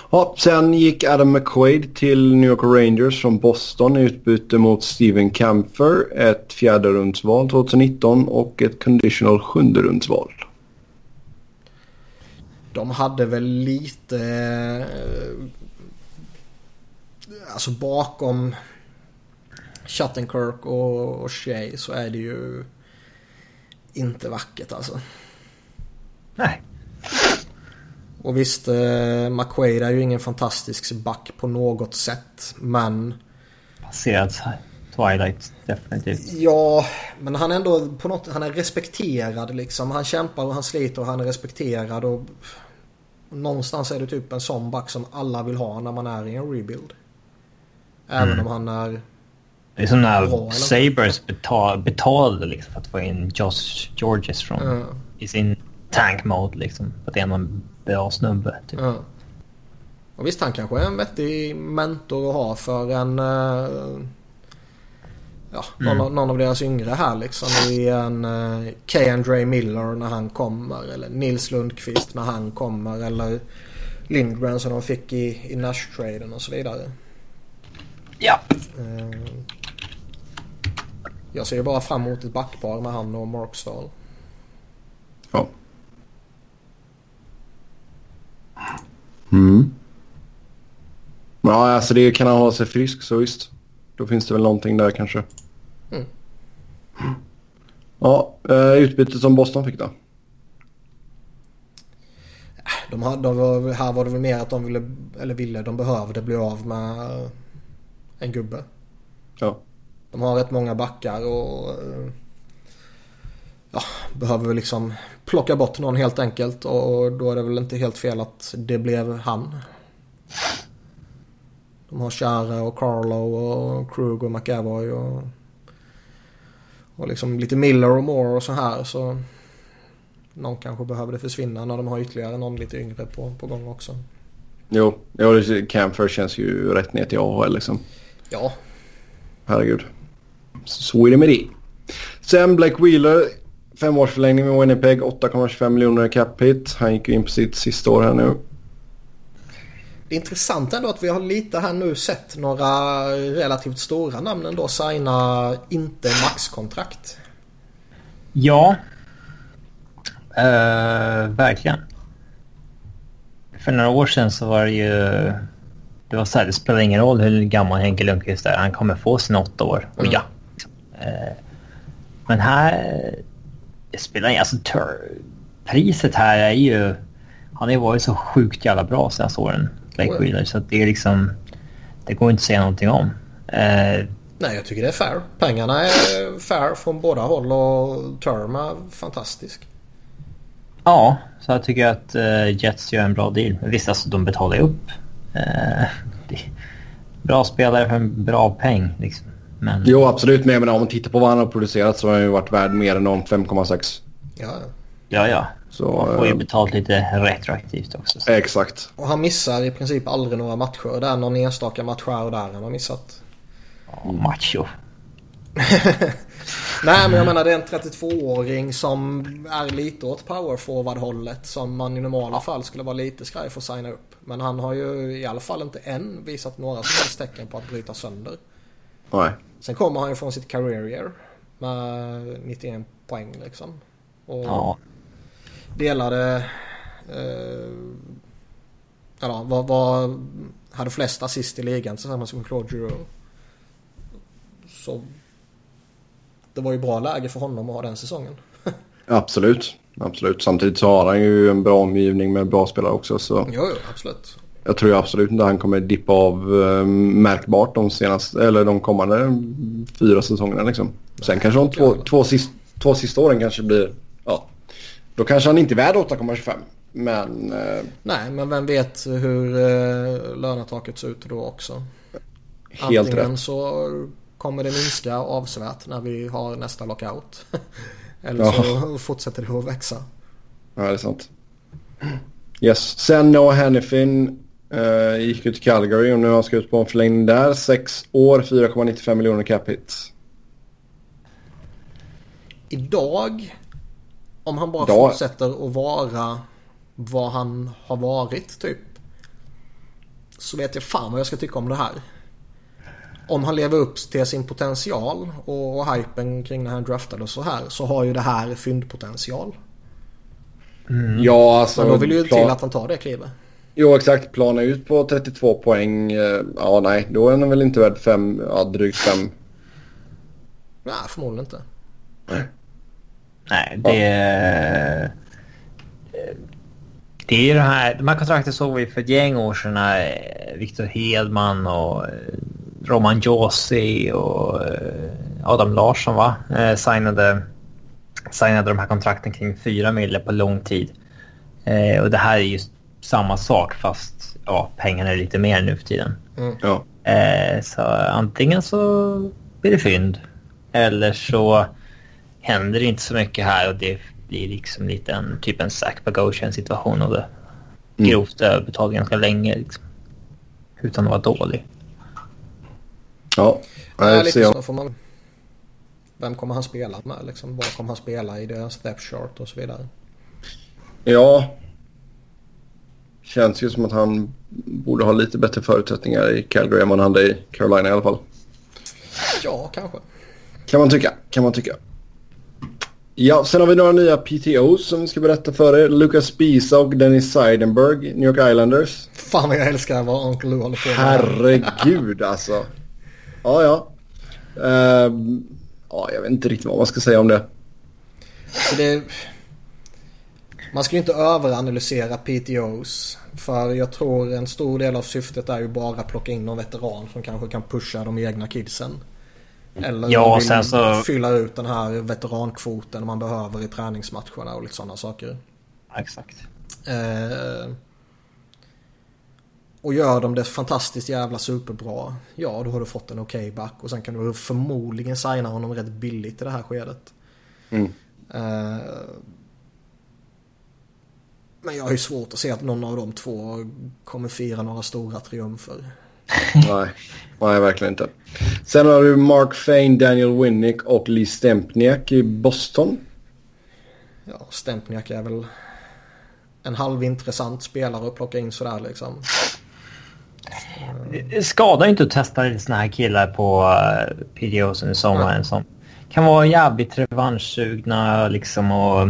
Ja, sen gick Adam McQuaid till New York Rangers från Boston i utbyte mot Steven Kampfer, ett fjärde rundsval 2019 och ett conditional sjunde rundsval. De hade väl lite... Eh, alltså bakom Shattenkirk och, och Shea så är det ju inte vackert alltså. Nej. Och visst, eh, McQuaid är ju ingen fantastisk back på något sätt. Men... Passerat Twilight, definitivt. Ja, men han är ändå på något Han är respekterad liksom. Han kämpar och han sliter och han är respekterad. Och någonstans är det typ en sån back som alla vill ha när man är i en rebuild. Även mm. om han är... Det är som när Sabres betal, betalade liksom för att få in Josh Georges från, mm. i sin tank mode liksom. För att det är en snubbe. Typ. Ja. Och visst han kanske är en vettig mentor att ha för en... Uh, ja, någon, mm. någon, av deras yngre här liksom. I en uh, K. Andre Miller när han kommer. Eller Nils Lundqvist när han kommer. Eller Lindgren som de fick i, i Nash-traden och så vidare. Ja. Uh, jag ser ju bara fram emot ett backpar med han och Markstall. Ja. Mm. Ja, alltså det kan han hålla sig frisk så visst. Då finns det väl någonting där kanske. Mm. Ja, eh, utbytet som Boston fick då? De hade, de var, här var det väl mer att de ville, eller ville, de behövde bli av med en gubbe. Ja. De har rätt många backar och eh, ja, behöver liksom plocka bort någon helt enkelt och då är det väl inte helt fel att det blev han. De har Chara och Carlo och Krug och McAvoy och, och liksom lite Miller och Moore och så här så någon kanske behöver det försvinna när de har ytterligare någon lite yngre på, på gång också. Jo, jo Camfer känns ju rätt ner till AHL liksom. Ja. Herregud. Så är det med det. Sen Black Wheeler femårsförlängning med Winnipeg, 8,25 miljoner i cap hit. Han gick ju in på sitt sista år här nu. Det är intressant ändå att vi har lite här nu sett några relativt stora namn ändå signa inte maxkontrakt. Ja. Uh, verkligen. För några år sedan så var det ju... Det var så här, det spelar ingen roll hur gammal Henke Lundqvist är. Han kommer få sina åtta år. Och mm. ja. Uh, men här... Det spelar ingen... Alltså, priset här är ju... Han har ju varit så sjukt jävla bra senaste åren. Blake oh, Wheeler. Så det är liksom... Det går inte att säga någonting om. Uh, Nej, jag tycker det är fair. Pengarna är fair från båda håll och Term är fantastisk. Ja, så jag tycker att uh, Jets gör en bra deal. Visst, alltså de betalar ju upp. Uh, bra spelare för en bra peng liksom. Men... Jo, absolut. Men jag menar, om man tittar på vad han har producerat så har han ju varit värd mer än 5,6. Ja, ja. ja. Så, han får ju betalt lite retroaktivt också. Så. Exakt. Och han missar i princip aldrig några matcher. Det är någon enstaka match här och där han har missat. Macho. [LAUGHS] Nej men jag menar det är en 32-åring som är lite åt powerforward-hållet som man i normala fall skulle vara lite skraj för att signa upp. Men han har ju i alla fall inte än visat några som helst tecken på att bryta sönder. Nej. Sen kommer han ju från sitt career year med 91 poäng liksom. Och ja. delade... Eh, eller vad, vad hade flest assist i ligan tillsammans med Claude Giroux. Så det var ju bra läge för honom att ha den säsongen. [LAUGHS] absolut, absolut. Samtidigt så har han ju en bra omgivning med bra spelare också. Så... Jo, jo, absolut. Jag tror absolut inte han kommer dippa av äh, märkbart de senaste, eller de kommande fyra säsongerna liksom. Sen kanske de två, två, sist, två sista åren kanske blir, ja. Då kanske han inte är värd 8,25. Men... Äh... Nej, men vem vet hur äh, lönetaket ser ut då också. Helt Antingen rätt. så kommer det minska avsevärt när vi har nästa lockout. [LAUGHS] Eller så ja. fortsätter det att växa. Ja, det är sant. Yes. Sen Noah Hannifin uh, gick ut till Calgary och nu har han skrivit på en förlängning där. Sex år, 4,95 miljoner cap hits. Idag, om han bara Idag. fortsätter att vara vad han har varit typ. Så vet jag fan vad jag ska tycka om det här om han lever upp till sin potential och, och hypen kring när han draftade och så här så har ju det här fyndpotential. Mm. Ja, alltså. Men då vill ju till att han tar det klivet. Jo, exakt. Plana ut på 32 poäng. Eh, ja, nej, då är han väl inte värd fem, ja, drygt fem. Nej, förmodligen inte. Nej, nej det... Ja. Det är ju det här, de här kontrakten såg vi för ett gäng år sedan när Victor Hedman och eh, Roman Josi och eh, Adam Larsson va? Eh, signade, signade de här kontrakten kring fyra mille på lång tid. Eh, och det här är ju samma sak fast ja, pengarna är lite mer nu för tiden. Mm. Ja. Eh, så antingen så blir det fynd eller så händer det inte så mycket här och det blir liksom lite en typ en Zack Bogosian situation och det mm. grovt överbetalt ganska länge liksom. Utan att vara dålig. Ja, Nej, lite så får man... Vem kommer han spela med liksom? Var kommer han spela i deras step chart och så vidare? Ja. Känns ju som att han borde ha lite bättre förutsättningar i Calgary än vad han hade i Carolina i alla fall. Ja, kanske. Kan man tycka. Kan man tycka. Ja, sen har vi några nya PTOs som vi ska berätta för er. Lucas Bisa och Dennis Seidenberg, New York Islanders. Fan vad jag älskar vad Uncle Lou håller på med. Herregud alltså. Ja, ja. Uh, ja, jag vet inte riktigt vad man ska säga om det. Så det... Man ska ju inte överanalysera PTOs. För jag tror en stor del av syftet är ju bara att plocka in någon veteran som kanske kan pusha de egna kidsen. Eller ja, vill sen så... fylla ut den här veterankvoten man behöver i träningsmatcherna och lite sådana saker. Exakt. Eh, och gör de det fantastiskt jävla superbra. Ja, då har du fått en okej okay back. Och sen kan du förmodligen signa honom rätt billigt i det här skedet. Mm. Uh, men jag har ju svårt att se att någon av de två kommer fira några stora triumfer. [LAUGHS] nej, nej, verkligen inte. Sen har du Mark Fane, Daniel Winnick och Lee Stempniak i Boston. ja, Stempniak är väl en halvintressant spelare att plocka in sådär liksom. Det skadar inte att testa lite såna här killar på uh, PDOs under sommaren som kan vara jävligt revanschsugna liksom och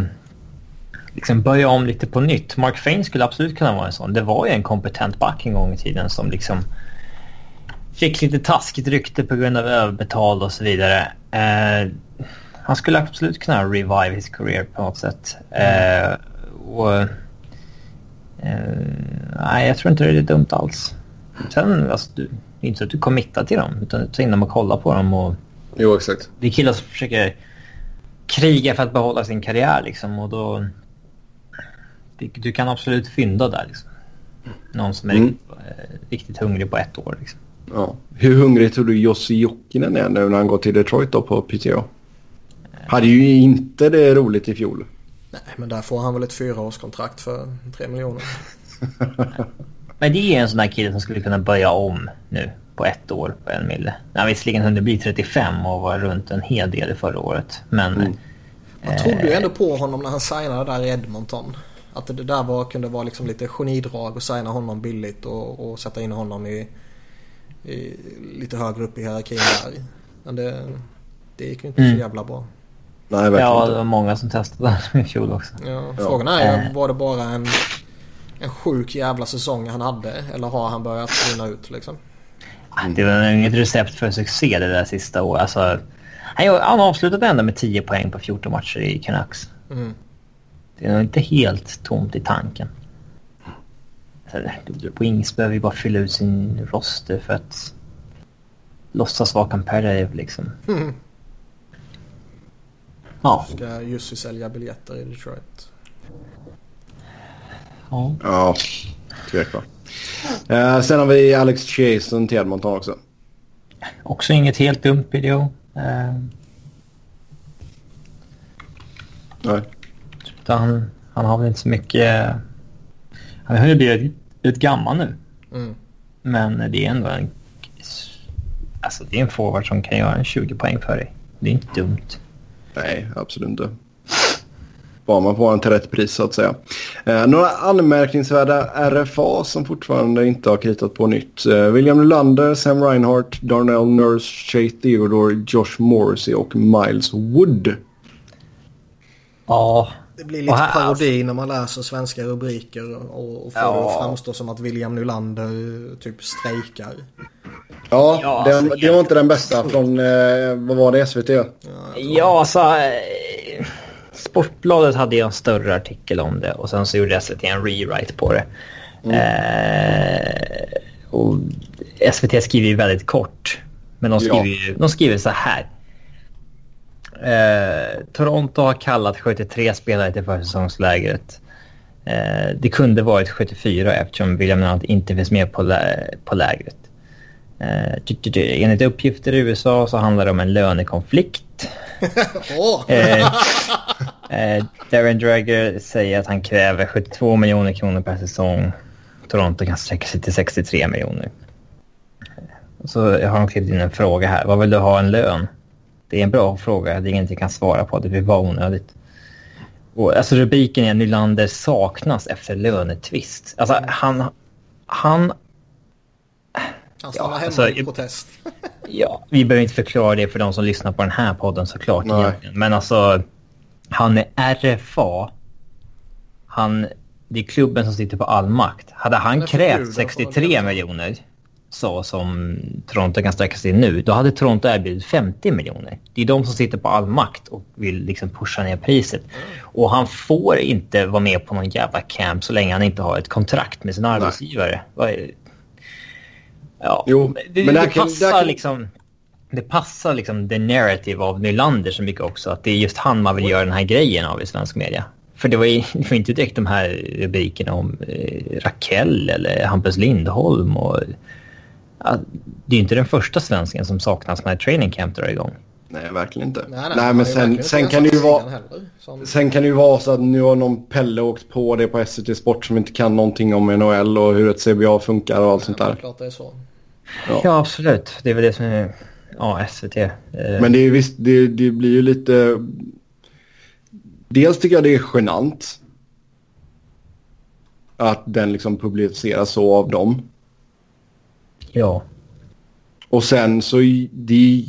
liksom börja om lite på nytt. Mark Fane skulle absolut kunna vara en sån. Det var ju en kompetent back en gång i tiden som liksom fick lite taskigt rykte på grund av överbetald och så vidare. Uh, han skulle absolut kunna revive his career på något sätt. Uh, och, uh, nej, jag tror inte det är dumt alls. Sen, alltså, du, inte så att du committar till dem, utan du tar in dem och kollar på dem. Och, Jo, exakt. det är killar som försöker kriga för att behålla sin karriär liksom och då... Du, kan absolut fynda där liksom. Någon som är Mm. riktigt, eh, riktigt hungrig på ett år liksom. Ja. Hur hungrig tror du Jussi Jokinen är nu när han går till Detroit då på PTO? Hade ju inte det roligt i fjol. Nej, men där får han väl ett fyraårskontrakt för tre miljoner. [LAUGHS] Men det är en sån där kille som skulle kunna börja om nu på ett år på en mille. Han visserligen hunnit bli 35 och var runt en hel del förra året. Men Mm. Man trodde ju ändå på honom när han signade där i Edmonton. Att det där var, kunde vara liksom lite genidrag att signa honom billigt och, och sätta in honom i, i lite högre upp i hierarkin där. Men det, det gick ju inte Mm. så jävla bra. Nej, verkligen ja, det var många som testade i fjol också. Ja, frågan är ju, var det bara en, en sjuk jävla säsong han hade? Eller har han börjat rinna ut liksom? Det var inget recept för succé det där sista året. Alltså, han, han avslutade ändå med 10 poäng på 14 matcher i Canucks. Mm. Det är nog inte helt tomt i tanken. Wings behöver ju bara fylla ut sin roster för att låtsas vara competitive liksom. Mm. Ja. Ska Jussi sälja biljetter i Detroit? ja. Ja, tveksamt. Eh, sen har vi Alex Chasen till Edmonton också. Också inget helt dumt video. Eh, Nej. Utan han har väl inte så mycket... Han har ju blivit rätt gammal nu. Mm. Men det är ändå en... Alltså det är en forward som kan göra en 20 poäng för dig. Det är inte dumt. Nej, absolut inte. Bara man får en till rätt pris så att säga. Eh, några anmärkningsvärda RFA som fortfarande inte har kritat på nytt. Eh, William Nylander, Sam Reinhart, Darnell Nurse, Shea Theodore, Josh Morrissey och Miles Wood. Ja. Det blir lite här- parodi när man läser svenska rubriker och, och får Ja. det att framstå som att William Nylander eh, typ strejkar. Ja, Ja, det, alltså, det var inte den bästa från, eh, vad var det, SVT? Ja, alltså... eh, Sportbladet hade ju en större artikel om det och sen så gjorde SVT en rewrite på det. Eh, och SVT skriver ju väldigt kort. Men de Ja. skriver ju de skriver så här. Eh, Toronto har kallat 73 spelare till försäsongslägret. Eh, det kunde varit 74 eftersom William Nylander inte finns med på, lä- på lägret. Eh, enligt uppgifter i USA så handlar det om en lönekonflikt. [LAUGHS] Åh! Eh, eh, Darren Dragger säger att han kräver 72 miljoner kronor per säsong. Toronto kan sträcka sig till 63 miljoner. Så jag har skrivit in en fråga här. Vad vill du ha en lön? Det är en bra fråga. Det är inget jag kan svara på. Det blir bara onödigt. Och, alltså rubriken är Nylander saknas efter lönetvist. Alltså han... Han... Han stannar Ja, hemma alltså, i protest. [LAUGHS] Ja, vi behöver inte förklara det för de som lyssnar på den här podden såklart. Nej. Men alltså, han är RFA. Han, det är klubben som sitter på all makt. Hade han krävt från 63 delta. miljoner, så som Toronto kan sträcka sig nu, då hade Toronto erbjudit 50 miljoner. Det är de som sitter på all makt och vill liksom pusha ner priset. Och han får inte vara med på någon jävla camp så länge han inte har ett kontrakt med sin arbetsgivare. Ja, Jo, det, men det, kan- passar kan- liksom... Det passar liksom the narrative av Nylander så mycket också. Att det är just han man vill göra den här grejen av i svensk media. För det var, ju, det var inte direkt de här rubrikerna om eh, Raquel eller Hampus Lindholm. Och, det är ju inte den första svensken som saknas när training camp drar igång. Nej, verkligen inte. Nej, nej, Nej, men sen, sen kan det ju vara... heller, som- Sen kan det ju vara så att nu har någon Pelle åkt på det på SVT Sport som inte kan någonting om NHL och hur ett CBA funkar och allt sånt Ja, där. klart det är så. Ja. Ja, absolut. Det är väl det som är... Ja, SVT. Eh, Men det, är visst, det, det blir ju lite... dels tycker jag det är genant. Att den liksom publiceras så av dem. Ja. Och sen så det,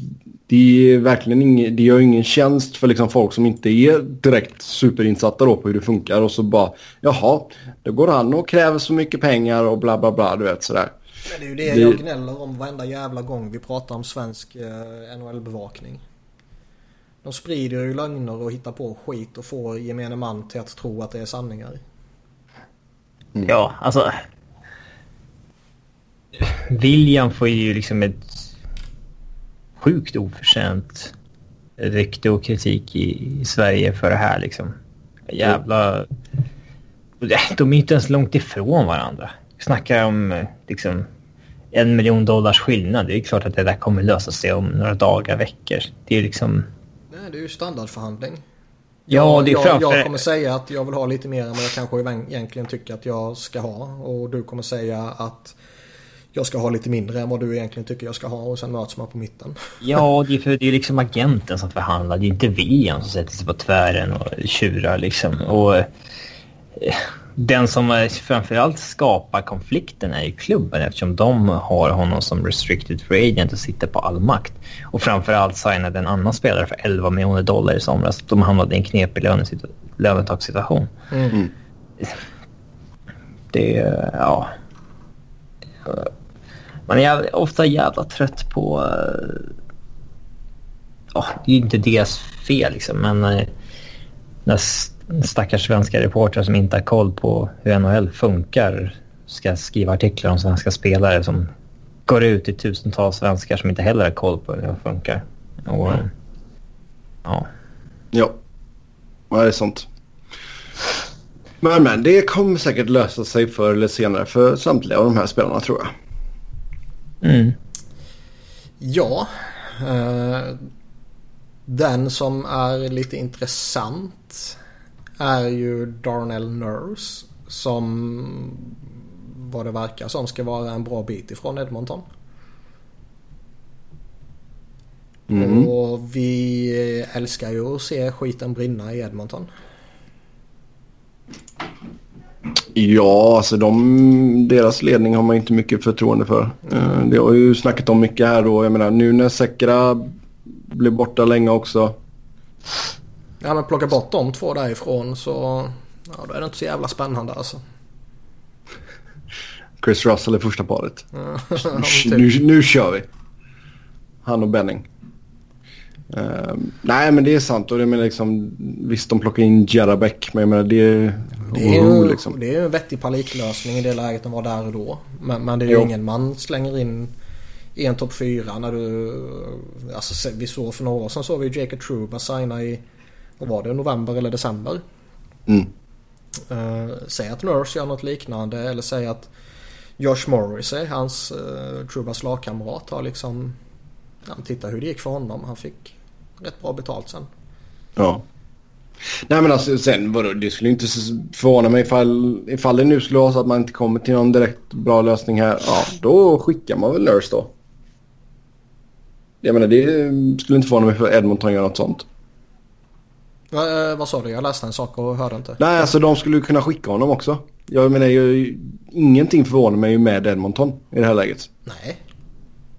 det är verkligen ingen, det gör ingen tjänst för liksom folk som inte är direkt superinsatta då på hur det funkar och så bara jaha, då går han och kräver så mycket pengar och bla bla bla du vet sådär. Men det är ju det, Det- jag gnäller om varenda jävla gång vi pratar om svensk eh, NHL-bevakning. De sprider ju lögner och hittar på skit och får gemene man till att tro att det är sanningar. Ja, alltså... William får ju liksom ett sjukt oförtjänt rykte och kritik i, i Sverige för det här liksom. Jävla... De är inte ens långt ifrån varandra. Vi snackar om liksom en miljon dollars skillnad. Det är klart att det där kommer lösa sig om några dagar, veckor. Det är liksom... Nej, det är ju standardförhandling. Ja, det är jag, framför... jag kommer säga att jag vill ha lite mer än vad jag kanske egentligen tycker att jag ska ha. Och du kommer säga att jag ska ha lite mindre än vad du egentligen tycker jag ska ha. Och sen möts man på mitten. Ja, det är, för, det är liksom agenten som förhandlar. Det är inte William som sätter sig på tvären och tjurar liksom. Och eh, den som eh, framförallt skapar konflikten är ju klubben eftersom de har honom som restricted free agent och sitter på all makt. Och framförallt signade en annan spelare för 11 miljoner dollar i somras. De hamnade i en knepig lönetakssituation. Mm. Det är, ja... Man är ofta jävla trött på... eh, Ja, det är ju inte deras fel liksom, men... eh, När stackars svenska reportrar som inte har koll på hur NHL funkar ska skriva artiklar om svenska spelare som går ut till tusentals svenskar som inte heller har koll på hur det funkar. Och, ja. Ja, ja det är sant. Men, men det kommer säkert lösa sig förr eller senare för samtliga av de här spelarna tror jag. Mm. Ja. Eh, den som är lite intressant är ju Darnell Nurse. Som vad det verkar som ska vara en bra bit ifrån Edmonton. Mm. Och vi älskar ju att se skiten brinna i Edmonton. Ja, alltså de, deras ledning har man inte mycket förtroende för. Eh, Det har ju snackat om mycket här då. Jag menar nu när Sekra blev borta länge också. Ja men plocka bort de två därifrån så ja, då är det inte så jävla spännande alltså. Chris Russell är första paret. Ja, [LAUGHS] typ. nu, nu kör vi. Han och Benning. Eh, nej men det är sant och jag menar liksom visst de plockar in Jarabek men jag menar det är... Det är, ju, liksom. det är en vettig paniklösning i det läget den var där och då. Men, men det är ju Jo. ingen man slänger in i en topp 4 när du... Alltså vi såg för några år sedan såg vi Jacob Truba signa i... Vad var det? November eller december? Mm. Uh, säg att Nurse gör något liknande eller säg att Josh Morrissey, hans uh, Trubas lagkamrat har liksom... Ja, titta hur det gick för honom. Han fick rätt bra betalt sen. Ja. Nej men alltså sen vadå, det skulle inte förvåna mig ifall, ifall det nu skulle vara så att man inte kommer till någon direkt bra lösning här. Ja, då skickar man väl Nurse då. Jag menar det skulle inte förvåna mig för Edmonton gör något sånt. Va, eh, vad sa du? Jag läste en sak och hörde inte. Nej alltså de skulle kunna skicka honom också. Jag menar ju, ingenting förvånar mig ju med Edmonton i det här läget. Nej.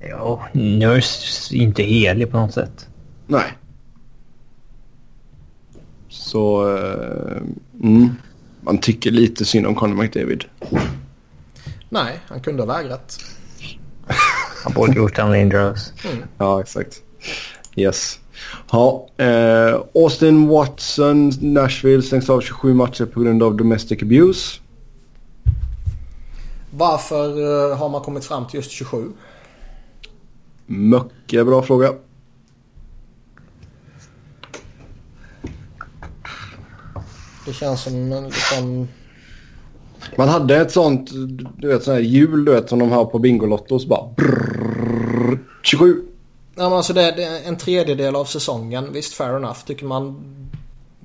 Ja, Nurse är inte helig på något sätt. Nej. Så, eh, mm. Man tycker lite synd om Conor McDavid. Nej, han kunde ha vägrat. Han borde gjort en Lindros. Ja, exakt. Yes. Ja, eh, Austin Watson, Nashville stängs av 27 matcher på grund av domestic abuse. Varför eh, har man kommit fram till just 27? Mycket bra fråga. Det känns som en liksom... Man hade ett sånt, du vet, sån här hjul du vet, som de har på Bingolotto och så bara brrrr, 27. Ja, men alltså det, är en tredjedel av säsongen. Visst, fair enough. Tycker man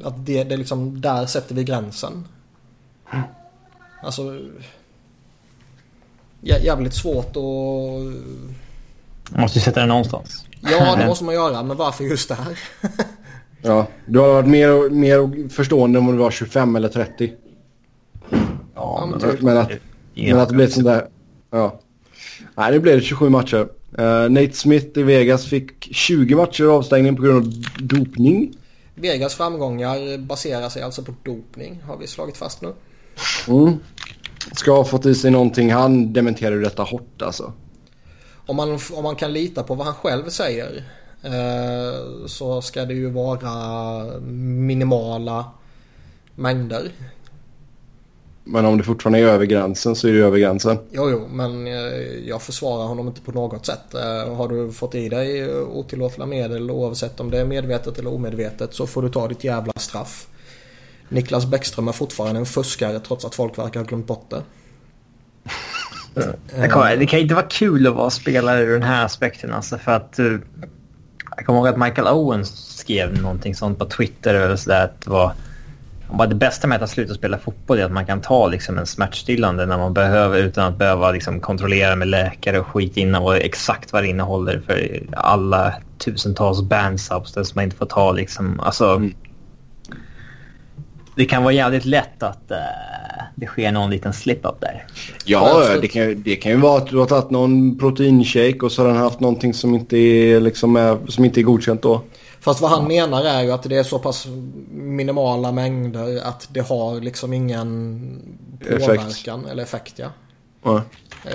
att det, det är liksom där sätter vi gränsen. Alltså... jä- Jävligt svårt att... Man måste ju sätta den någonstans. Ja, det måste man göra. Men varför just där? [LAUGHS] Ja, du har varit mer, mer förstående om du var 25 eller 30. Ja, men men. Men att, men att det blev sånt där... Ja. Nej, nu blev det 27 matcher. Uh, Nate Smith i Vegas fick 20 matcher avstängning på grund av dopning. Vegas framgångar baserar sig alltså på dopning har vi slagit fast nu. Mm. Ska ha fått i sig någonting. Han dementerar ju detta hårt alltså. Om man, om man kan lita på vad han själv säger så ska det ju vara minimala mängder. Men om det fortfarande är över gränsen så är det över gränsen. Jo, jo, men eh, jag försvarar honom inte på något sätt. Eh, har du fått i dig eh, otillåtliga medel oavsett om det är medvetet eller omedvetet så får du ta ditt jävla straff. Niklas Bäckström är fortfarande en fuskare trots att folk verkar ha glömt bort det. [LAUGHS] det, kan, det kan inte vara kul att vara spelare ur den här aspekten. Alltså för att, uh, jag kommer ihåg att Michael Owens skrev någonting sånt på Twitter. Eller så där, att det, var, bara det bästa med att sluta spela fotboll är att man kan ta liksom, en smärtstillande när man behöver utan att behöva liksom, kontrollera med läkare och skit innan vad, exakt vad det innehåller för alla tusentals bandsubstance man inte får ta. Liksom. Alltså, Mm. Det kan vara jävligt lätt att uh, det sker någon liten slip-up där. Ja, det kan, det kan ju vara att du har tagit någon proteinshake och så har den haft någonting som inte är, liksom är, som inte är godkänt då. Fast vad han menar är ju att det är så pass minimala mängder att det har liksom ingen Effekt. påverkan eller effekt. Ja. Ja. Eh,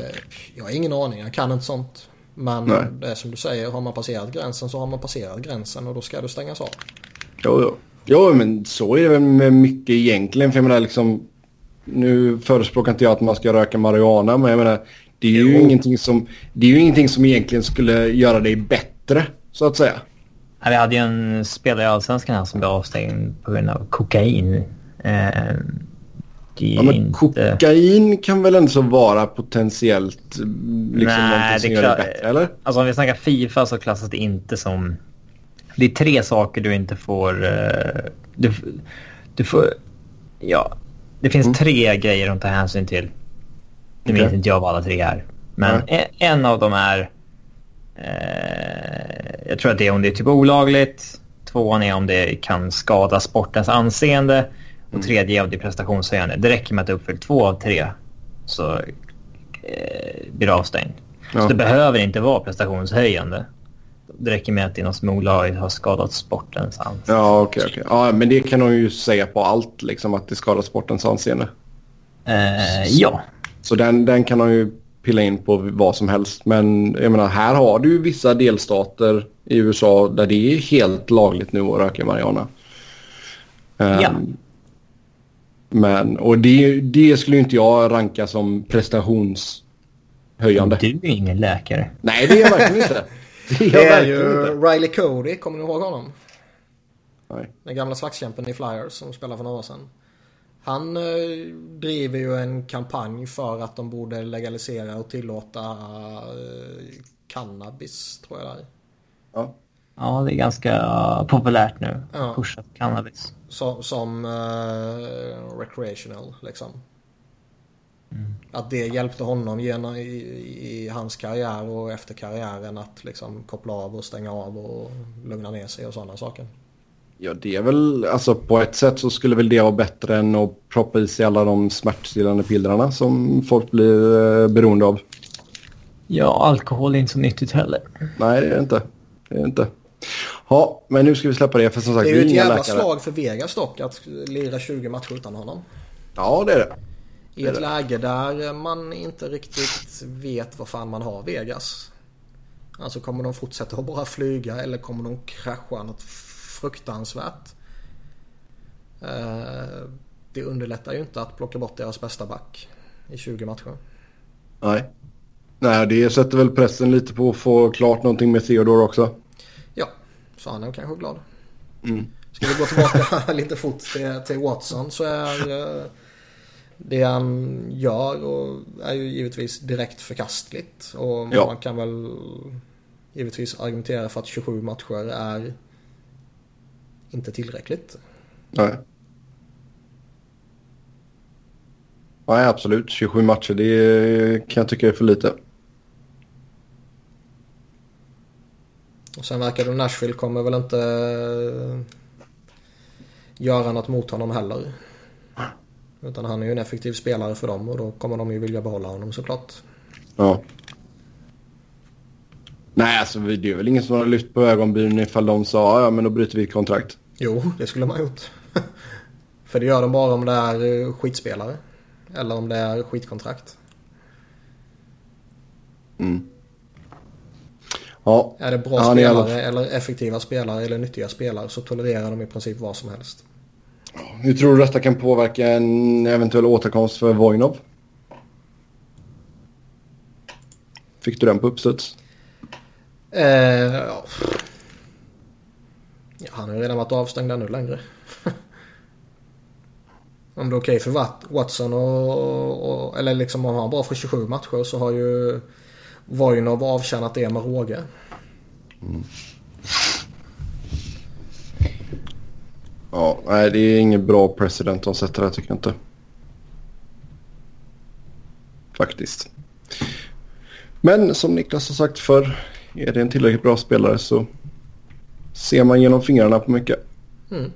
Jag har ingen aning, jag kan inte sånt. Men Nej. det är som du säger, har man passerat gränsen så har man passerat gränsen och då ska du stängas av. Jo, jo. Jo, men så är det väl med mycket egentligen. För jag menar liksom, nu förespråkar inte jag att man ska röka marijuana, men jag menar, det är ju Jo. ingenting som, det är ju ingenting som egentligen skulle göra dig bättre, så att säga. Ja, Vi hade ju en spelare i Allsvenskan här som blev avstängd på grund av kokain. Eh, Ja, men inte... kokain kan väl ändå vara potentiellt liksom Nej, någonting som det gör det bättre, eller? Alltså om vi snackar Fifa så klassas det inte som... Det är tre saker du inte får... eh, Du, du får... Ja. Det finns Mm. tre grejer att ta hänsyn till. Nu minns Okej. inte jag vad alla tre är. Men Nej. en, en av dem är... Eh, jag tror att det är om det är typ olagligt. Tvåan är om det kan skada sportens anseende. Och Mm. tredje är om det är prestationshöjande. Det räcker med att du uppfyller två av tre så eh, blir du avstängd. Ja. Så det behöver inte vara prestationshöjande. Det räcker med att något som olagligt har skadat sportens anseende. Ja, okej, okej. Ja, men det kan de ju säga på allt, liksom att det skadar sportens anseende. Eh, ja. Så den, den kan de ju pilla in på vad som helst. Men jag menar, här har du ju vissa delstater i USA där det är helt lagligt nu att röka marijuana. Ehm, Ja. Men, och det, det skulle ju inte jag ranka som prestationshöjande. Du är ingen läkare. Nej, det är jag verkligen inte. [LAUGHS] [LAUGHS] Det är ju inte. Riley Cody, kommer ni ihåg honom? Nej. Den gamla slagskämpen i Flyers som spelade för några år sedan. Han eh, driver ju en kampanj för att de borde legalisera och tillåta eh, cannabis, tror jag det är. Ja. Ja, det är ganska populärt nu. Ja. Pushat cannabis. Som, som eh, recreational liksom. Att det hjälpte honom genom, i, i hans karriär och efter karriären att liksom koppla av och stänga av och lugna ner sig och sådana saker. Ja, det är väl, alltså på ett sätt så skulle väl det vara bättre än att proppa i sig alla de smärtstillande pillerna som folk blir eh, beroende av. Ja, alkohol är inte så nyttigt heller. Nej, det är det inte. Det är det inte. Ja, men nu ska vi släppa det för som sagt, Det är ju ett jävla läkare. slag för Vegas dock att lira 20 matcher utan honom. Ja, det är det. I ett läge där man inte riktigt vet vad fan man har Vegas. Alltså kommer de fortsätta att bara flyga eller kommer de krascha något fruktansvärt? Eh, Det underlättar ju inte att plocka bort deras bästa back i 20 matcher. Nej. Nej, det sätter väl pressen lite på att få klart någonting med Theodore också. Ja, så han är kanske glad. Mm. Ska vi gå tillbaka [LAUGHS] lite fort till, till Watson så är eh, det han gör och är ju givetvis direkt förkastligt. Och Ja. man kan väl givetvis argumentera för att 27 matcher är inte tillräckligt. Nej. Nej, absolut. 27 matcher, det kan jag tycka är för lite. Och sen verkar det Nashville kommer väl inte göra något mot honom heller. Utan han är ju en effektiv spelare för dem och då kommer de ju vilja behålla honom såklart. Ja. Nej, alltså det är väl ingen som har lyft på ögonbrynen ifall de sa ja men då bryter vi ett kontrakt. Jo, det skulle man ha gjort. [LAUGHS] för det gör de bara om det är eh, skitspelare. Eller om det är skitkontrakt. Mm. Ja. Är det bra Ja, spelare alla- eller effektiva spelare eller nyttiga spelare så tolererar de i princip vad som helst. Hur tror du detta kan påverka en eventuell återkomst för Vojnov? Fick du den på uppstuds? Eh, ja. Ja, han har ju redan varit avstängd ännu längre. [LAUGHS] om det är okej för Wat- Watson och, och... Eller liksom om han bara får 27 matcher så har ju Vojnov avtjänat det med råge. Ja, nej det är ingen bra president de sätter där tycker jag inte. Faktiskt. Men som Niklas har sagt förr, är det en tillräckligt bra spelare så ser man genom fingrarna på mycket. Mm.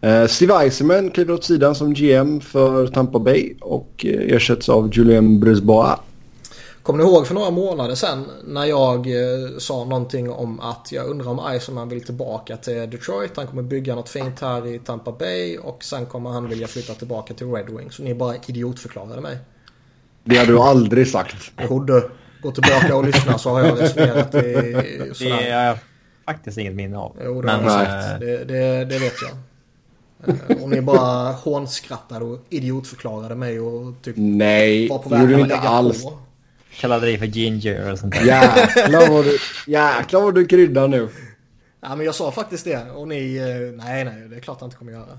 Eh, Steve Eisenman kliver åt sidan som GM för Tampa Bay och eh, ersätts av Julien Brisbois. Kommer ni ihåg för några månader sedan när jag eh, sa någonting om att jag undrar om Eisenman vill tillbaka till Detroit. Han kommer bygga något fint här i Tampa Bay och sen kommer han vilja flytta tillbaka till Red Wings. Så ni bara idiotförklarade mig. Det hade du aldrig sagt. Jo du, gå tillbaka och lyssna så har jag resonerat i [LAUGHS] Det sådär. har jag faktiskt inget minne av. Jo, det Men, har jag eh, sagt. Det, det, det vet jag. Eh, Och ni bara hånskrattade och idiotförklarade mig och typ Nej, var på det väg gjorde att lägga alls. på. Kallade dig för ginger och sånt där. Jäklar vad du, jäklar vad du kryddar nu. Ja men jag sa faktiskt det och ni, eh, nej nej det är klart jag inte kommer göra.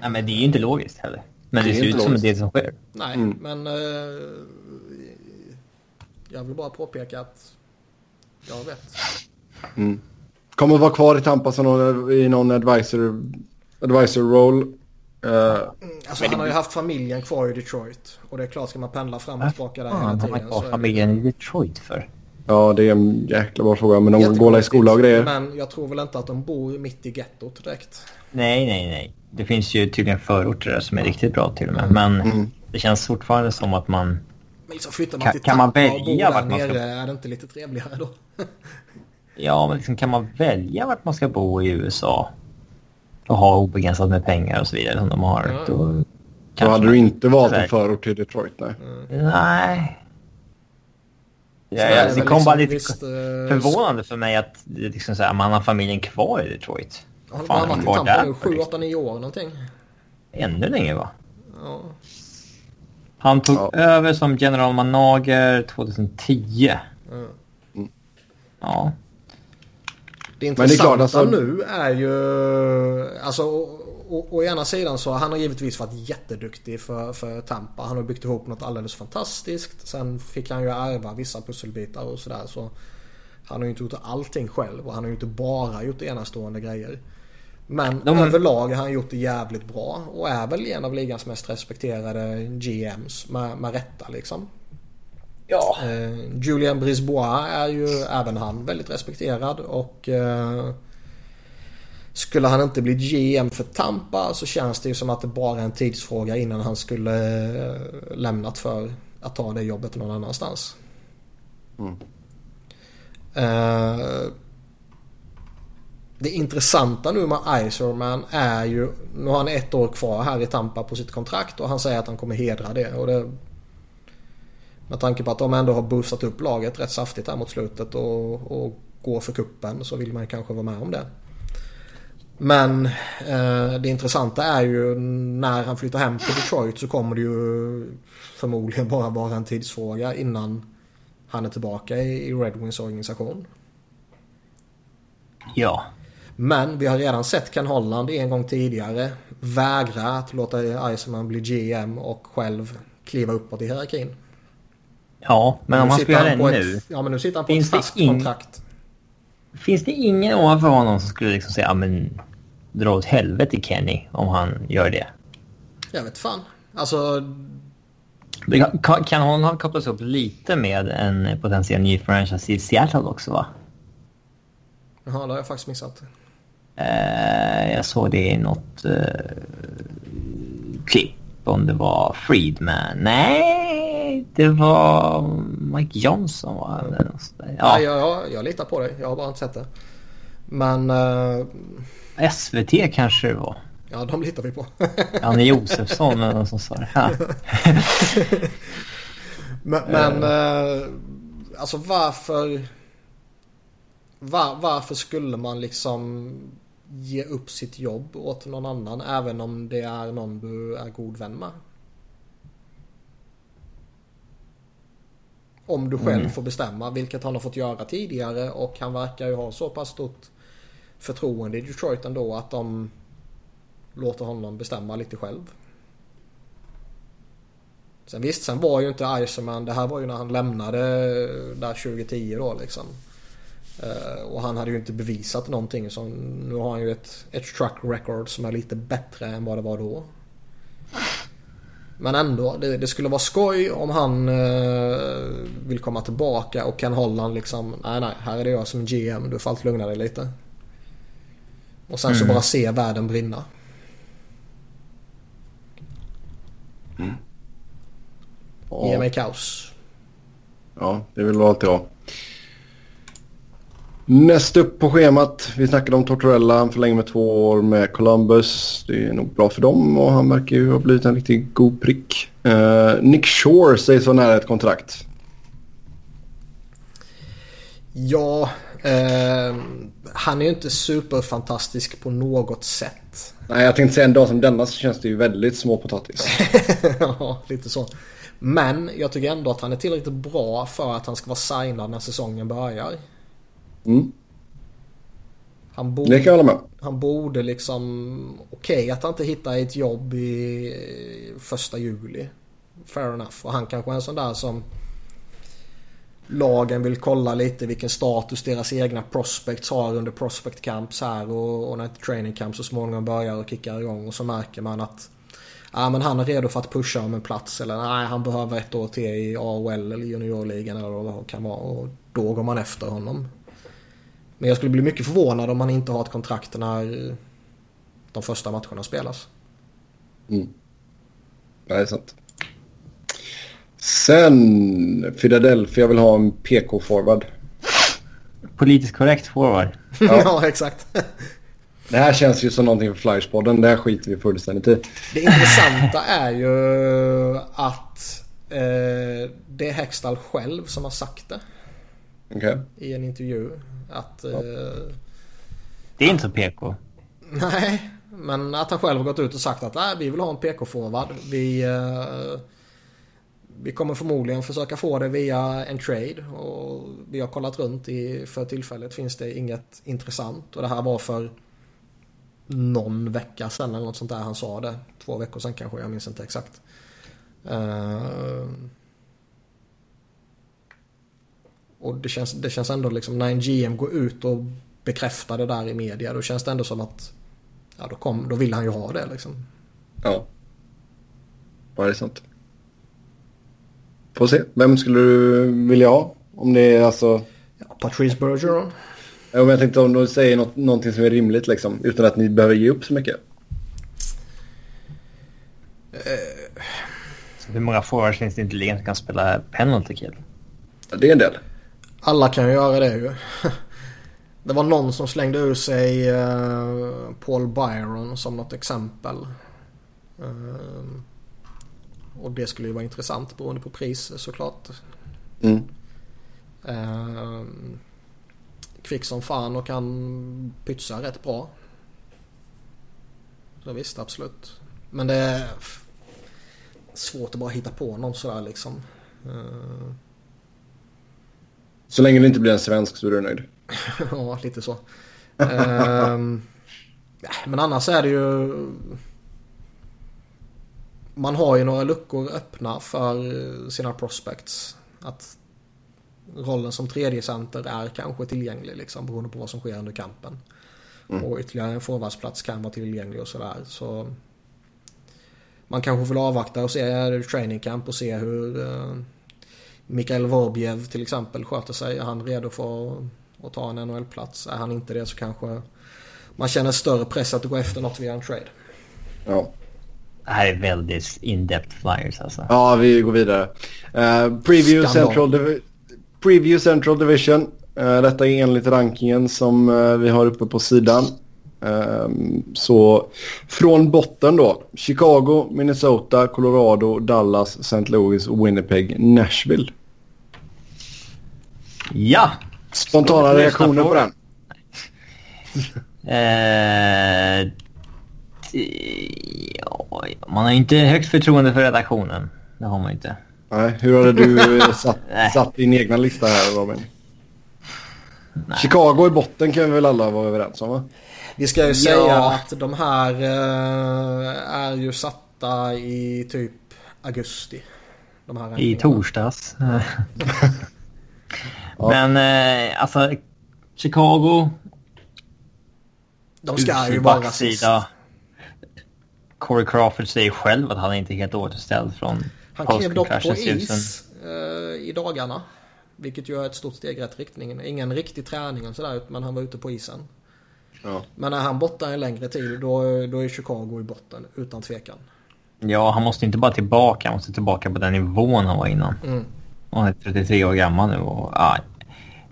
Nej, men det är ju inte logiskt heller. Men det, Det ser ut som det som sker. Nej Mm. men eh, jag vill bara påpeka att jag vet. Kommer vara kvar i Tampa som någon, i någon advisor, advisor roll. Eh, Alltså han har ju haft familjen kvar i Detroit och det är klart ska man pendla fram och tillbaka där hela Fan, har tiden. man kvar är det- familjen i Detroit för? ja, det är en jäkla bra fråga. Men de går i skola och grejer. Men jag tror väl inte att de bor mitt i gettot direkt. Nej, nej, nej. Det finns ju tydligen förorter där som är riktigt bra till och med. Men Mm. det känns fortfarande som att man... Men liksom flyttar man Kan- till kan man och bor välja vart man ska- är det inte lite trevligare då? [LAUGHS] Ja, men liksom, kan man välja vart man ska bo i USA? Och ha obegränsat med pengar och så vidare som de har. Ja. Då, Då hade du inte valt en förort till Detroit. Nej. Nej. Ja, ja, det kom bara liksom lite visst, eh, förvånande för mig att det liksom så här, man har familjen kvar i Detroit. Har han Fan, bara varit i Tampa nu för 7, liksom. 8, 9 år någonting? Ännu längre va? Ja. Han tog Ja. över som general manager 2010. Mm. Ja. Det Men det är klart, intressanta alltså- nu är ju... Alltså å, å, å ena sidan så han har givetvis varit jätteduktig för, för Tampa. Han har byggt ihop något alldeles fantastiskt. Sen fick han ju ärva vissa pusselbitar och sådär. Så han har ju inte gjort allting själv och han har ju inte bara gjort enastående grejer. Men De- överlag har han gjort det jävligt bra och är väl en av ligans mest respekterade GMs med, med rätta liksom. Ja. Eh, Julien Brisbois är ju även han väldigt respekterad och eh, skulle han inte bli GM för Tampa så känns det ju som att det bara är en tidsfråga innan han skulle eh, lämnat för att ta det jobbet någon annanstans. Mm. Eh, det intressanta nu med Iserman är ju, nu har han ett år kvar här i Tampa på sitt kontrakt och han säger att han kommer hedra det. Och det med tanke på att de ändå har boostat upp laget rätt saftigt här mot slutet och, och går för kuppen så vill man kanske vara med om det. Men eh, det intressanta är ju när han flyttar hem till Detroit så kommer det ju förmodligen bara vara en tidsfråga innan han är tillbaka i, i Red Wings organisation. Ja. Men vi har redan sett Ken Holland en gång tidigare vägra att låta Iserman bli GM och själv kliva uppåt i hierarkin. Ja, men om Nu han sitter skulle göra det nu. Ett, ja men nu sitter han på Finns ett det fast ing- kontrakt. Finns det ingen ovanför honom som skulle liksom säga ja men dra åt helvete Kenny om han gör det? Jag vet fan. Alltså Kan, kan hon ha kopplats upp lite med en potentiell ny franchise i Seattle också va? Jaha, det har jag faktiskt missat. Eh, jag såg det i något eh, klipp om det var Friedman. Nej, det var Mike Johnson va? Eller. Ja, ja. jag, jag, jag litar på dig. Jag har bara inte sett det. Men eh, SVT kanske det var. ja, de litar vi på. [LAUGHS] Janne Josefsson eller någon som sa det. Ja. [LAUGHS] men men eh, alltså varför... Var, varför skulle man liksom ge upp sitt jobb åt någon annan även om det är någon du är god vän med? Om du själv får bestämma, vilket han har fått göra tidigare och han verkar ju ha så pass stort förtroende i Detroit ändå att de låter honom bestämma lite själv. Sen visst, sen var ju inte Iceman, det här var ju när han lämnade där 2010 då liksom. Eh, och han hade ju inte bevisat någonting så nu har han ju ett, ett truck record som är lite bättre än vad det var då. Men ändå, det, det skulle vara skoj om han eh, vill komma tillbaka och Ken Holland liksom, nej nej, här är det jag som GM, du får allt lugna dig lite. Och sen så bara se världen brinna. Ge Ja, mig kaos. ja, det vill vi alltid ha. Näst upp på schemat. Vi snackade om Tortorella. Han förlänger med två år med Columbus. Det är nog bra för dem och han verkar ju ha blivit en riktigt god prick. Eh, Nick Shore sägs vara nära ett kontrakt. Ja, eh, han är ju inte superfantastisk på något sätt. Nej, jag tänkte säga en dag som denna så känns det ju väldigt småpotatis. [LAUGHS] ja, lite så. Men jag tycker ändå att han är tillräckligt bra för att han ska vara signad när säsongen börjar. Mm, Han det borde, kan jag hålla med. han borde liksom... Okej att han inte hittar ett jobb i eh, första juli. Fair enough. Och han kanske är en sån där som lagen vill kolla lite vilken status deras egna prospects har under prospect camps här och, och när training camp så småningom börjar och kickar igång och så märker man att ja, men han är redo för att pusha om en plats eller nej han behöver ett år till i AHL eller juniorligan eller vad det kan vara och då går man efter honom. Men jag skulle bli mycket förvånad om han inte har ett kontrakt när de första matcherna spelas. Mm. Det är sant. Sen Philadelphia vill ha en PK-forward. Politiskt korrekt forward. Ja, [LAUGHS] exakt. [LAUGHS] Det här känns ju som någonting för Flyerspodden. Det här skiter vi fullständigt i. Det intressanta är ju att eh, det är Hextall själv som har sagt det Okej. i en intervju. Att... Eh, Det är inte så PK. Nej, men att han själv har gått ut och sagt att vi vill ha en PK-forward. Vi, eh, vi kommer förmodligen försöka få det via en trade. Och vi har kollat runt i, för tillfället finns det inget intressant. Och det här var för någon vecka sedan eller något sånt där han sa det. Två veckor sedan kanske, jag minns inte exakt. Eh, och det känns, det känns ändå liksom när en GM går ut och bekräftar det där i media. Då känns det ändå som att ja, då, kom, då vill han ju ha det liksom. Ja. Ja, det är sant. Får se. Vem skulle du vilja ha? Om det är alltså... Ja, Patrice Bergeron. Ja, men jag tänkte om du säger något, någonting som är rimligt liksom. Utan att ni behöver ge upp så mycket. Så hur många forwards finns det inte ligan som kan spela penalty kill? Ja, det är en del. Alla kan ju göra det ju. [LAUGHS] Det var någon som slängde ur sig eh, Paul Byron som något exempel. Eh, och det skulle ju vara intressant beroende på pris såklart. Mm. Eh, kvick som fan och kan pytsa rätt bra. Så visst, absolut. Men det är svårt att bara hitta på någon sådär liksom. Så länge det inte blir en svensk så är du nöjd. [LAUGHS] ja, lite så. Ehm, men annars är det ju... Man har ju några luckor öppna för sina prospects. Att rollen som tredje center är kanske tillgänglig liksom beroende på vad som sker under kampen. Och ytterligare en forwardsplats kan vara tillgänglig och sådär. Så man kanske vill avvakta och se training camp och se hur eh, Mikael Vorbjev till exempel sköter sig. Är han redo för att, att ta en NHL-plats? Är han inte det så kanske man känner större press att gå efter något via en trade. Ja. Det här är väldigt in-depth flyers alltså. Ja, vi går vidare. Uh, preview. Central Divi- preview Central Division. Uh, detta är enligt rankingen som uh, vi har uppe på sidan. Ehm, så från botten då. Chicago, Minnesota, Colorado, Dallas, St. Louis, Winnipeg, Nashville. Ja! Spontana reaktioner på den? Eh, ja, man har inte högt förtroende för redaktionen. Det har man inte. Nej, hur hade du [LAUGHS] satt, satt din egna lista här Robin? Nej. Chicago i botten kan vi väl alla vara överens om va? Vi ska ju Ja. säga att de här eh, är ju satta i typ augusti. I torsdags. [LAUGHS] Men eh, alltså, Chicago, De ska ju vara rasist. Corey Crawford säger själv att han inte är helt återställd från Han klev dock på is eh, i dagarna. Vilket ju är ett stort steg i rätt riktning. Ingen riktig träning och sådär men han var ute på isen. Ja. Men är han borta en längre tid då, då är Chicago i botten utan tvekan. Ja, han måste inte bara tillbaka, han måste tillbaka på den nivån han var innan. Mm. Och han är 33 år gammal nu och... Ja.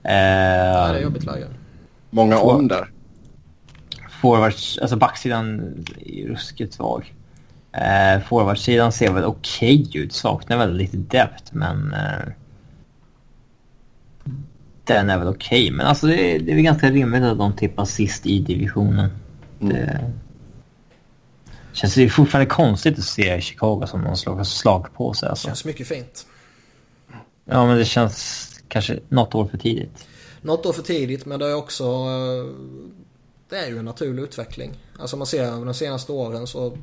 Ja, det är Eh, jobbigt läge. Många om där. forwards, alltså backsidan är ruskigt svag. Eh, forwardsidan ser väl okej ut, saknar väl lite depth men... Eh, den är väl okej, men alltså det, är- det är väl ganska rimligt att de tippar sist i divisionen. Det känns det fortfarande konstigt att se Chicago som någon slags slagpåse alltså. Känns mycket fint. Ja men det känns kanske något år för tidigt. Något år för tidigt men det är också... eh, Det är ju en naturlig utveckling. Alltså man ser över de senaste åren så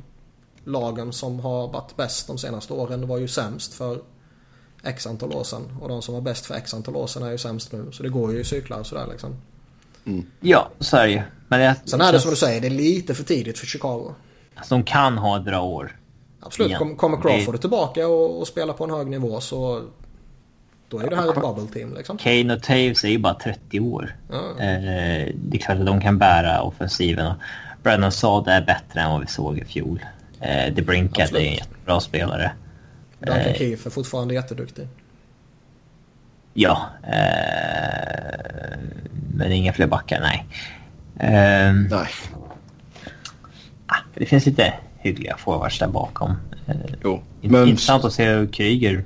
lagen som har varit bäst de senaste åren var ju sämst för x antal år sedan. Och de som var bäst för x antal år sedan är ju sämst nu. Så det går ju i cyklar sådär liksom. Ja, så är det ju. Men det, Sen är det som du säger, det är lite för tidigt för Chicago. De kan ha ett bra år. Absolut, Igen. Kom, kommer Det- Crawford tillbaka och, och spelar på en hög nivå så då är det här ett bubble team liksom. Kane och Taves är ju bara 30 år. Ja. Eh, det är klart att de kan bära offensiven. Och Brandon Saad är bättre än vad vi såg i fjol. Eh, De Brinkat är en jättebra spelare. Duncan Eh. Keefe är fortfarande jätteduktig. Ja. Eh, men inga fler backar, nej. Eh, Nej. ah, det finns lite hyggliga forwards där bakom. Eh, Jo. Men, Intressant att se hur Kryger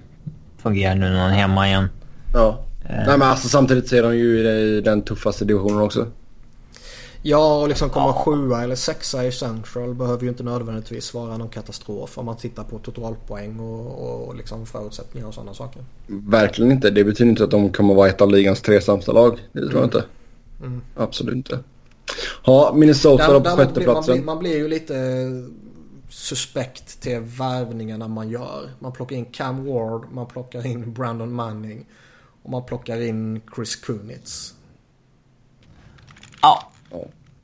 fungerar nu när han är hemma igen. ja. Eh. Nej men alltså samtidigt så är de ju i den tuffaste divisionen också. Ja, och liksom komma sjua eller sexa i Central behöver ju inte nödvändigtvis vara någon katastrof om man tittar på totalpoäng och, och liksom förutsättningar och sådana saker. Verkligen inte. Det betyder inte att de kommer vara ett av ligans tre sämsta lag. Det tror jag inte. Mm. Absolut inte. Ja, Minnesota då på blir- man, sjätteplatsen. blir, man blir ju lite suspekt till värvningarna man gör. Man plockar in Cam Ward, man plockar in Brandon Manning och man plockar in Chris Kunitz. Ja, Ja.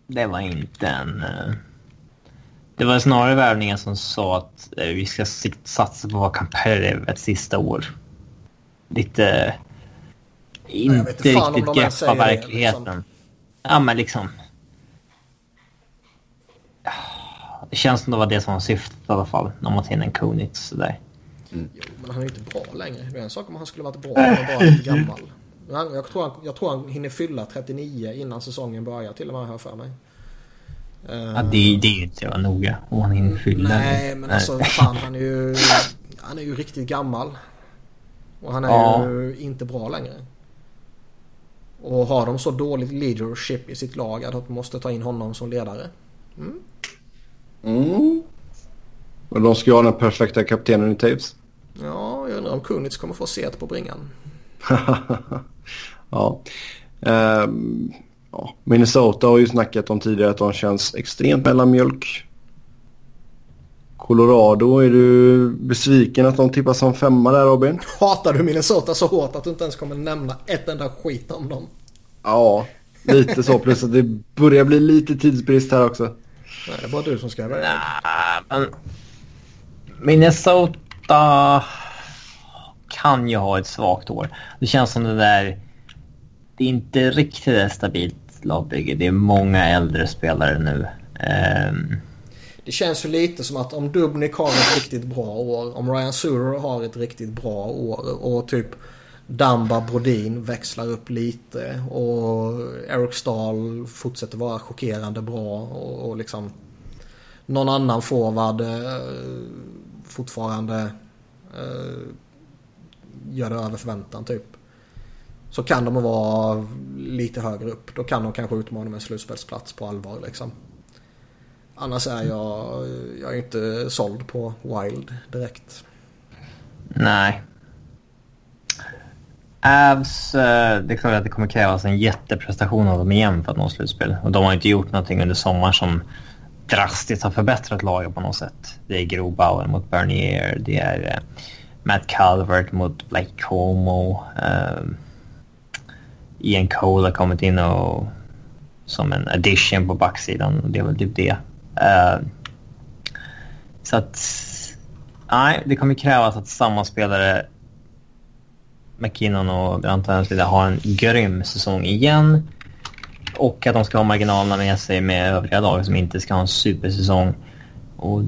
Det var inte en... eh, Det var snarare värvningen som sa att eh, vi ska satsa på att vara competitive ett sista år. Lite... Inte inte riktigt greppa det, verkligheten. liksom. Ja, men liksom... Det känns som det var det som var syftet i alla fall, när man tar in en Kunitz sådär. Jo, men han är ju inte bra längre. Det är en sak om han skulle varit bra han bara lite gammal. Han- Jag tror, han, jag tror han hinner fylla 39 innan säsongen börjar till och med här för mig. Eh, Ja, det, det är ju inte jävla noga om man hinner fylla. Nej, men alltså fan han är ju... Han är ju riktigt gammal. Och han är Ja. ju inte bra längre. Och har de så dåligt leadership i sitt lag att de måste ta in honom som ledare. Mm. Men de ska ju ha den perfekta kaptenen i Taves. Ja, jag undrar om Kunitz kommer få set på bringan. [LAUGHS] ja. Ehm, ja. Minnesota har ju snackat om tidigare att de känns extremt mellanmjölk. Colorado, är du besviken att de tippas som femma där Robin? [LAUGHS] Hatar du Minnesota så hårt att du inte ens kommer nämna ett enda skit om dem? Ja, lite så. Plus att det börjar bli lite tidsbrist här också. Nej, det är bara du som ska välja. Ah, men Minnesota kan ju ha ett svagt år. Det känns som det där... Det är inte riktigt ett stabilt lagbygge. Det är många äldre spelare nu. Um... Det känns ju lite som att om Dubnik har ett riktigt bra år, om Ryan Surer har ett riktigt bra år och typ Damba Brodin växlar upp lite och Eric Stahl fortsätter vara chockerande bra och, och liksom någon annan forward eh, fortfarande eh, gör det över förväntan typ. Så kan de vara lite högre upp. Då kan de kanske utmana med en slutspelsplats på allvar liksom. Annars är jag, jag är inte såld på Wild direkt. Nej. Avs, eh, det är klart att det kommer krävas en jätteprestation av dem igen för att nå slutspel. Och de har inte gjort någonting under sommaren som drastiskt har förbättrat laget på något sätt. Det är Grobauer mot Bernier, det är eh, Matt Calvert mot Blake Como. Um, ehm, Ian Cole har kommit in och som en addition på backsidan. Det är väl typ det. Uh, så att... Nej, det kommer krävas att samma spelare McKinnon och Grant har en grym säsong igen. Och att de ska ha marginalerna med sig med övriga lag som inte ska ha en supersäsong. Och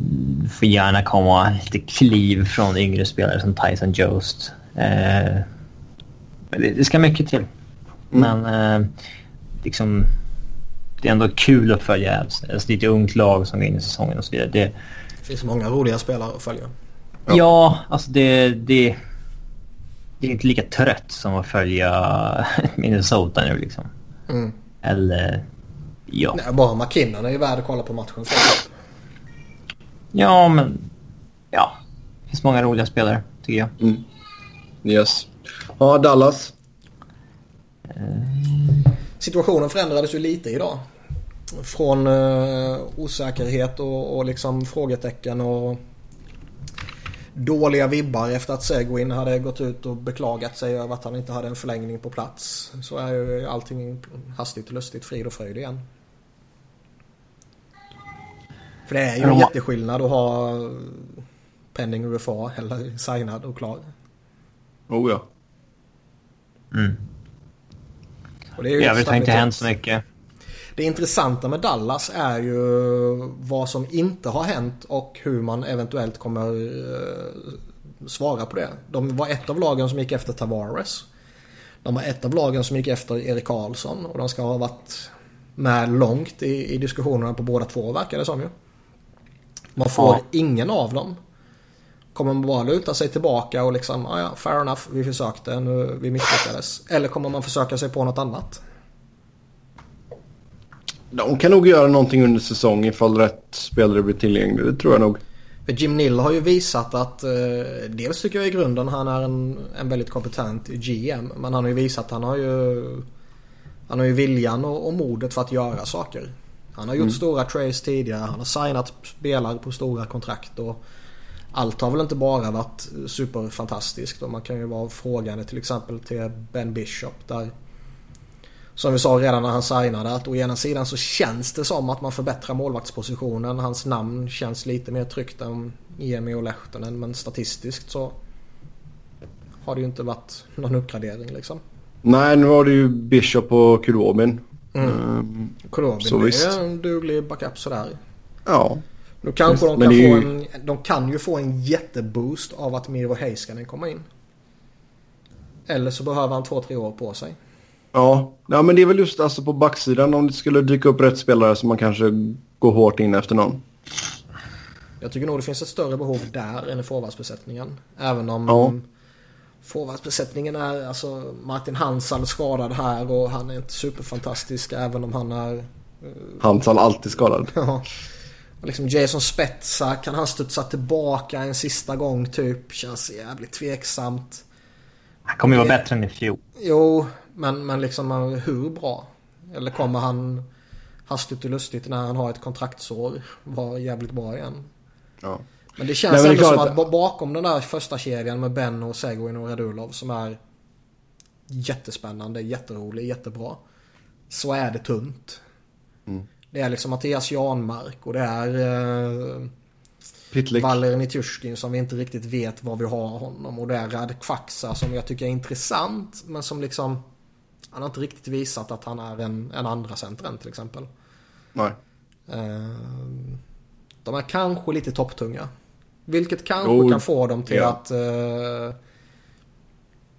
får gärna komma lite kliv från yngre spelare som Tyson Jost. Eh, det, det, ska mycket till. Mm. Men eh, liksom, det är ändå kul att följa Avs. Alltså, det är ett ungt lag som går in i säsongen och så vidare. Det, det finns många roliga spelare att följa. Ja, ja alltså det, det, det är inte lika trött som att följa [LAUGHS] Minnesota nu liksom. Mm. Eller ja. Nej, bara McKinnon är ju värd att kolla på matchen för. Ja, men ja. Det finns många roliga spelare tycker jag. Mm. Yes. Ja, Dallas. Situationen förändrades ju lite idag. Från uh, osäkerhet och, och liksom frågetecken och dåliga vibbar efter att Seguin hade gått ut och beklagat sig över att han inte hade en förlängning på plats. Så är ju allting hastigt och lustigt frid och fröjd igen. För det är ju en jätteskillnad att ha pending UFA eller signad och klar. Oh ja. Mm. Och det är ju ja, det har inte hänt så mycket. Det intressanta med Dallas är ju vad som inte har hänt och hur man eventuellt kommer uh, svara på det. De var ett av lagen som gick efter Tavares. De var ett av lagen som gick efter Erik Karlsson och de ska ha varit med långt i, i diskussionerna på båda två verkar det som ju. Man får ja. ingen av dem. Kommer man bara luta sig tillbaka och liksom, ah, ja fair enough, vi försökte, nu, vi misslyckades. Eller kommer man försöka sig på något annat? De kan nog göra någonting under säsong ifall rätt spelare blir tillgänglig. Det tror jag nog. För Jim Nill har ju visat att eh, dels tycker jag i grunden han är en, en väldigt kompetent GM. Men han har ju visat att han har ju han har ju viljan och, och modet för att göra saker. Han har gjort mm. stora trades tidigare. Han har signat spelare på stora kontrakt. Och allt har väl inte bara varit superfantastiskt. Och man kan ju vara frågande till exempel till Ben Bishop. Där som vi sa redan när han signade att å ena sidan så känns det som att man förbättrar målvaktspositionen. Hans namn känns lite mer tryggt än Niemi och Lehtonen men statistiskt så har det ju inte varit någon uppgradering liksom. Nej, nu var det ju Bishop och Kurobin. Mm. Um, Kurobin är visst. en duglig backup sådär. Ja. Nu kanske de kan, få ju... en, de kan ju få en jätteboost av att Miro Heiskanen kommer in. Eller så behöver han två, tre år på sig. Ja. ja, men det är väl just alltså på backsidan om det skulle dyka upp rätt spelare som man kanske går hårt in efter någon. Jag tycker nog det finns ett större behov där än i forwardsbesättningen. Även om ja. Forwardsbesättningen är, alltså Martin Hansal skadad här och han är inte superfantastisk även om han är... Uh... Hansal alltid skadad. [LAUGHS] ja. Och liksom Jason Spetsa, kan han studsa tillbaka en sista gång typ? Känns jävligt tveksamt. Han kommer ju vara bättre än i fjol. Jo, men, men liksom hur bra? Eller kommer han hastigt och lustigt när han har ett kontraktsår vara jävligt bra igen? Ja. Men det känns Nej, men ändå som att bakom den där första kedjan med Ben och Seguin och Radulov som är jättespännande, jätterolig, jättebra. Så är det tunt. Mm. Det är liksom Mattias Janmark och det är eh, Pitlick. Valeri Nitjushkin som vi inte riktigt vet var vi har honom. Och det är Radek Faksa som jag tycker är intressant men som liksom Han har inte riktigt visat att han är en, en andra center än till exempel. Nej. Eh, de är kanske lite topptunga. Vilket kanske Jo, kan få dem till ja. att eh,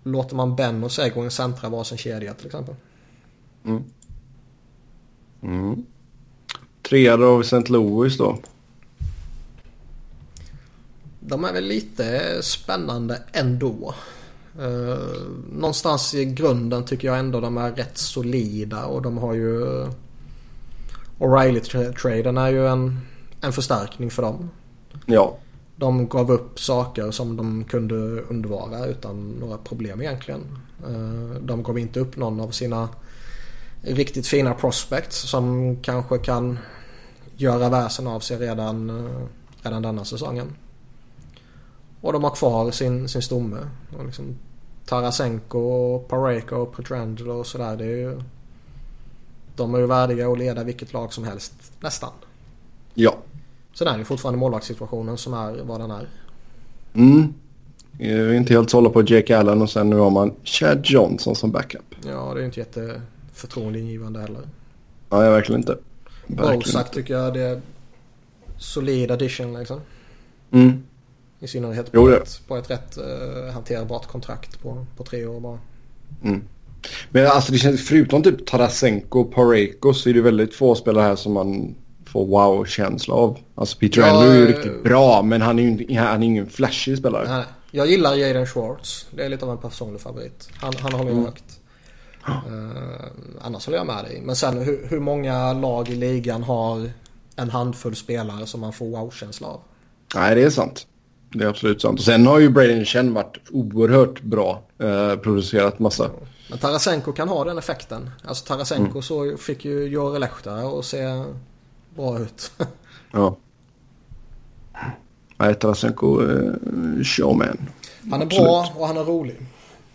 låter man Ben och Seguin centra varsin kedja till exempel. Mm. Trea då har vi St. Louis då. De är väl lite spännande ändå. Uh, någonstans i grunden tycker jag ändå de är rätt solida och de har ju... O'Reilly-traden är ju en, en förstärkning för dem. Ja. De gav upp saker som de kunde undvara utan några problem egentligen. Eh, de gav inte upp någon av sina riktigt fina prospects som kanske kan göra väsen av sig redan, eh, redan denna säsongen. Och de har kvar sin, sin stomme. Och liksom Tarasenko, Pareko och Petrangelo och sådär. Det är ju, de är ju värdiga att leda vilket lag som helst nästan. Ja. Sen är det fortfarande målvaktssituationen som är vad den är. Mm. Jag är inte helt sålla på Jake Allen och sen nu har man Chad Johnson som backup. Ja, det är inte jätteförtroendeingivande heller. Nej, verkligen inte. Verkligen Bozak tycker jag det är solid addition liksom. Mm. I synnerhet Jo, på, det. ett, på ett rätt uh, hanterbart kontrakt på, på tre år bara. Men alltså det känns, förutom typ Tarasenko och Pareko så är det väldigt få spelare här som man får wow-känsla av. Alltså Peter Ja, Andrew är ju eh, riktigt bra men han är ju han är ingen flashig spelare. Nej, jag gillar Jaden Schwartz. Det är lite av en personlig favorit. Han, han håller Mm. jag högt. Uh, annars håller jag med dig. Men sen hur, hur många lag i ligan har en handfull spelare som man får wow-känsla av? Nej, det är sant. Det är absolut sant. Och sen har ju Braden Chen varit oerhört bra. Eh, producerat massa. Men Tarasenko kan ha den effekten. Alltså Tarasenko Mm. så fick ju Jore Lehtara att se bra ut. Ja. Nej, Tarasenko eh, showman. Han är Absolut. bra och han är rolig.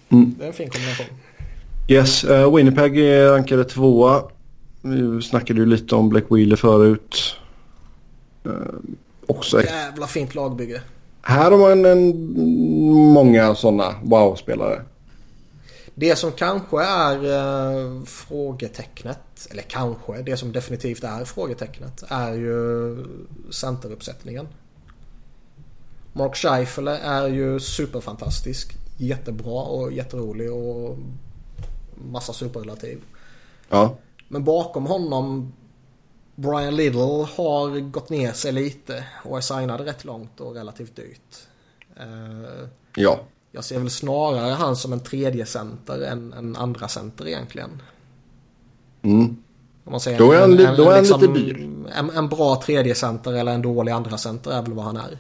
Mm. Det är en fin kombination. Yes, uh, Winnipeg är rankade tvåa. Vi snackade ju lite om Black Wheeler förut. Eh, också Jävla fint lagbygge. Här har man en, många sådana wow-spelare. Det som kanske är eh, frågetecknet, eller kanske, det som definitivt är frågetecknet är ju centeruppsättningen. Mark Scheifele är ju superfantastisk. Jättebra och jätterolig och massa superrelativ. Ja. Men bakom honom Brian Little har gått ner sig lite och är signad rätt långt och relativt dyrt. Eh, Ja. Jag ser väl snarare han som en tredje center än en andra center egentligen. Mm. Om man säger Då är han en, en, då är han liksom, lite dyr. En, en bra tredje center eller en dålig andra center är väl vad han är.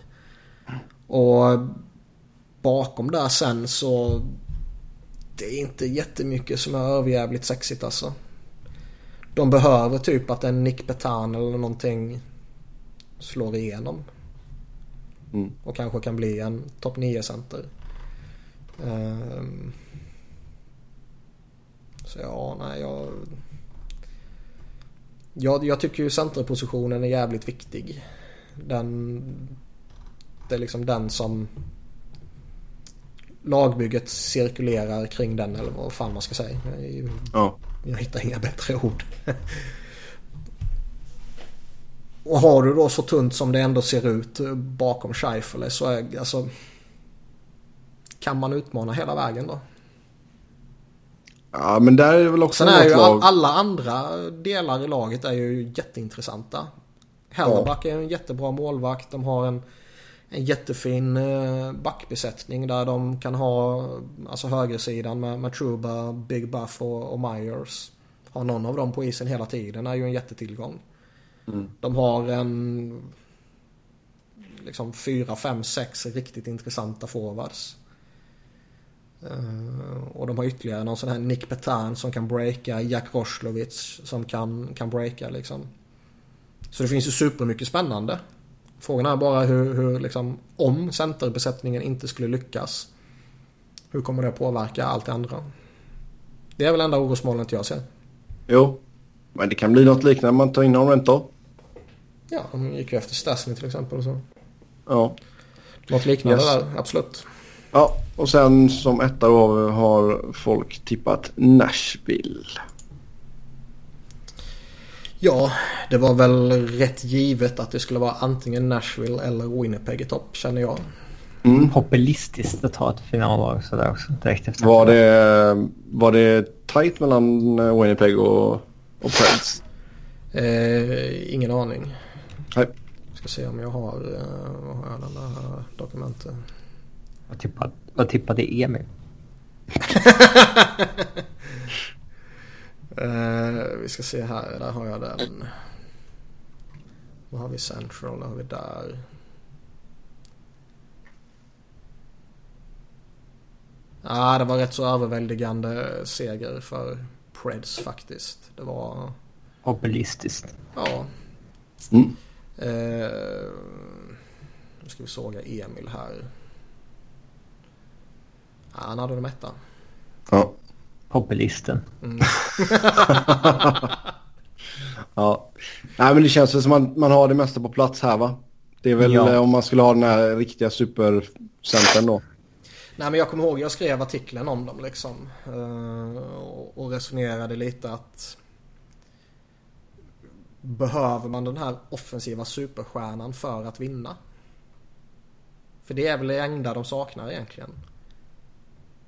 Och bakom där sen så det är inte jättemycket som är överjävligt sexigt alltså. De behöver typ att en Nick Petan eller någonting slår igenom. Mm. Och kanske kan bli en topp 9 center. Ehm. Så ja, nej jag... Jag, jag tycker ju centerpositionen är jävligt viktig. Den... Det är liksom den som lagbygget cirkulerar kring den eller vad fan man ska säga. Jag, Ja. jag hittar inga bättre ord. Och har du då så tunt som det ändå ser ut bakom Scheifele så är alltså... Kan man utmana hela vägen då? ja, men där är det väl också Sen är ju lag. alla andra delar i laget är ju jätteintressanta. Hellerback är ju en jättebra målvakt. De har en, en jättefin eh, backbesättning där de kan ha alltså högersidan med, med Truba, Big Buff och, och Myers. Har någon av dem på isen hela tiden är ju en jättetillgång. De har en liksom 4, 5, 6 riktigt intressanta forwards. Eh, och de har ytterligare någon sån här Nick Petan som kan breaka. Jack Roslovic som kan, kan breaka liksom. Så det finns ju supermycket spännande. Frågan är bara hur, hur liksom, om centerbesättningen inte skulle lyckas. Hur kommer det påverka allt det andra? Det är väl enda orosmolnet jag ser. Jo. Men det kan bli något liknande man tar in någon rental. Ja, de gick ju efter Stasny till exempel och så. Ja. Något liknande Yes. där, absolut. Ja, och sen som etta då har folk tippat Nashville. Ja, det var väl rätt givet att det skulle vara antingen Nashville eller Winnipeg i topp känner jag. Mm. Populistiskt att ta ett finallag sådär också direkt efter. Var det, var det tight mellan Winnipeg och, och Preds? Eh, ingen aning. Nej. Ska se om jag har, eh, vad har jag den där dokumentet. Vad tippade, vad tippade Emil? [LAUGHS] eh, vi ska se här, där har jag den. Vad har vi Central, vad har vi där? Ja, det var rätt så överväldigande seger för Preds faktiskt. Det var... Populistiskt. Ja. Mm. Eh, nu ska vi såga Emil här. Ja, han hade det mätta. Ja. Populisten. Mm. [LAUGHS] ja. Nej men det känns väl som att man, man har det mesta på plats här va? Det är väl Ja. eh, om man skulle ha den här riktiga supercentern då. Nej men jag kommer ihåg jag skrev artikeln om dem liksom. Eh, och- och resonerade lite att Behöver man den här offensiva superstjärnan för att vinna? För det är väl det enda de saknar egentligen.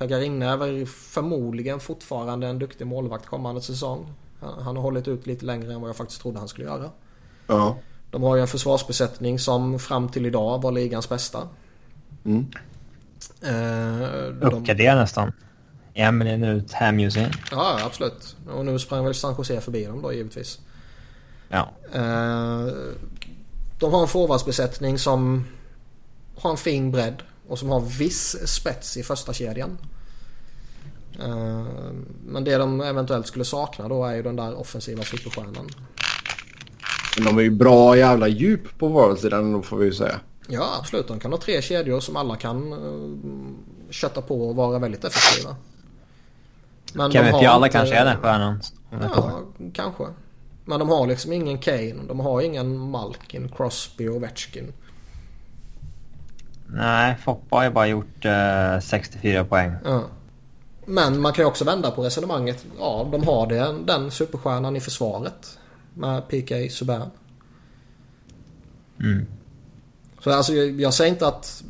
Pekarinne är förmodligen fortfarande en duktig målvakt kommande säsong. Han, har hållit ut lite längre än vad jag faktiskt trodde han skulle göra. Ja. De har ju en försvarsbesättning som fram till idag var ligans bästa. Mm. Eh, de, Uppgradera nästan. Emil nu ut, Hamuse in. Ja, absolut. Och nu sprang väl San Jose förbi dem då givetvis. Ja. Eh, de har en forwardsbesättning som har en fin bredd och som har viss spets i första kedjan. Eh, Men det de eventuellt skulle sakna då är ju den där offensiva superstjärnan. Men de är ju bra jävla djup på varasidan då får vi ju säga. Ja, absolut. De kan ha tre kedjor som alla kan uh, kötta på och vara väldigt effektiva. Men de Kevin har Fiala inte- kanske är den stjärnan. Ja, kanske. Men de har liksom ingen Kane. De har ingen Malkin, Crosby och Ovechkin. Nej, Foppa har ju bara gjort eh, 64 poäng. Ja. Men man kan ju också vända på resonemanget. Ja, de har det, den superstjärnan i försvaret. Med PK Subban. Mm. Så alltså, jag jag säger inte att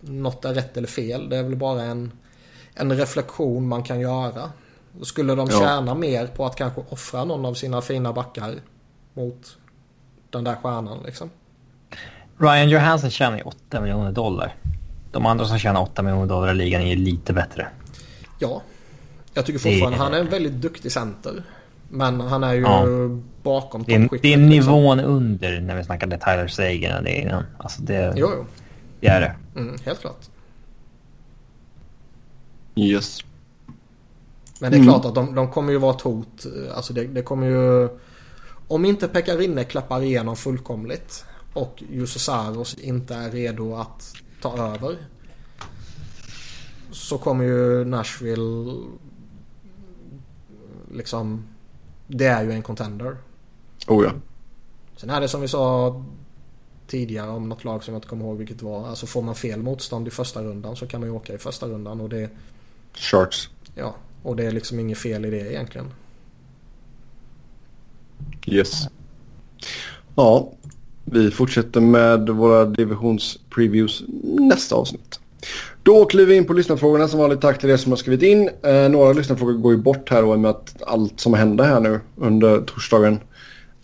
något är rätt eller fel. Det är väl bara en, en reflektion man kan göra. Skulle de Ja. tjäna mer på att kanske offra någon av sina fina backar mot den där stjärnan liksom. Ryan Johansson tjänar ju 8 miljoner dollar. De andra som tjänar 8 miljoner dollar i ligan är ju lite bättre. Ja. Jag tycker Det är- fortfarande han är en väldigt duktig center. Men han är ju Ja. bakom Det är, toppskiktet. det är liksom. nivån under när vi snackade Tyler Sagan och det innan. Alltså det, Jo, jo. det är det. Mm, helt klart. Yes. Men det är Mm. klart att de, de kommer ju vara ett hot. Alltså det, det kommer ju... Om inte Pekarinne klappar igenom fullkomligt och Jussi Saros inte är redo att ta över. Så kommer ju Nashville... Liksom... Det är ju en contender. Oh ja. Sen är det som vi sa tidigare om något lag som jag inte kommer ihåg vilket var. Alltså får man fel motstånd i första rundan så kan man ju åka i första rundan och det... Sharks. Ja, och det är liksom inget fel i det egentligen. Yes. Ja, vi fortsätter med våra divisionspreviews nästa avsnitt. Då kliver vi in på lyssnarfrågorna som vanligt. Tack till er som har skrivit in. Eh, några lyssnarfrågor går ju bort här och med att allt som händer här nu under torsdagen.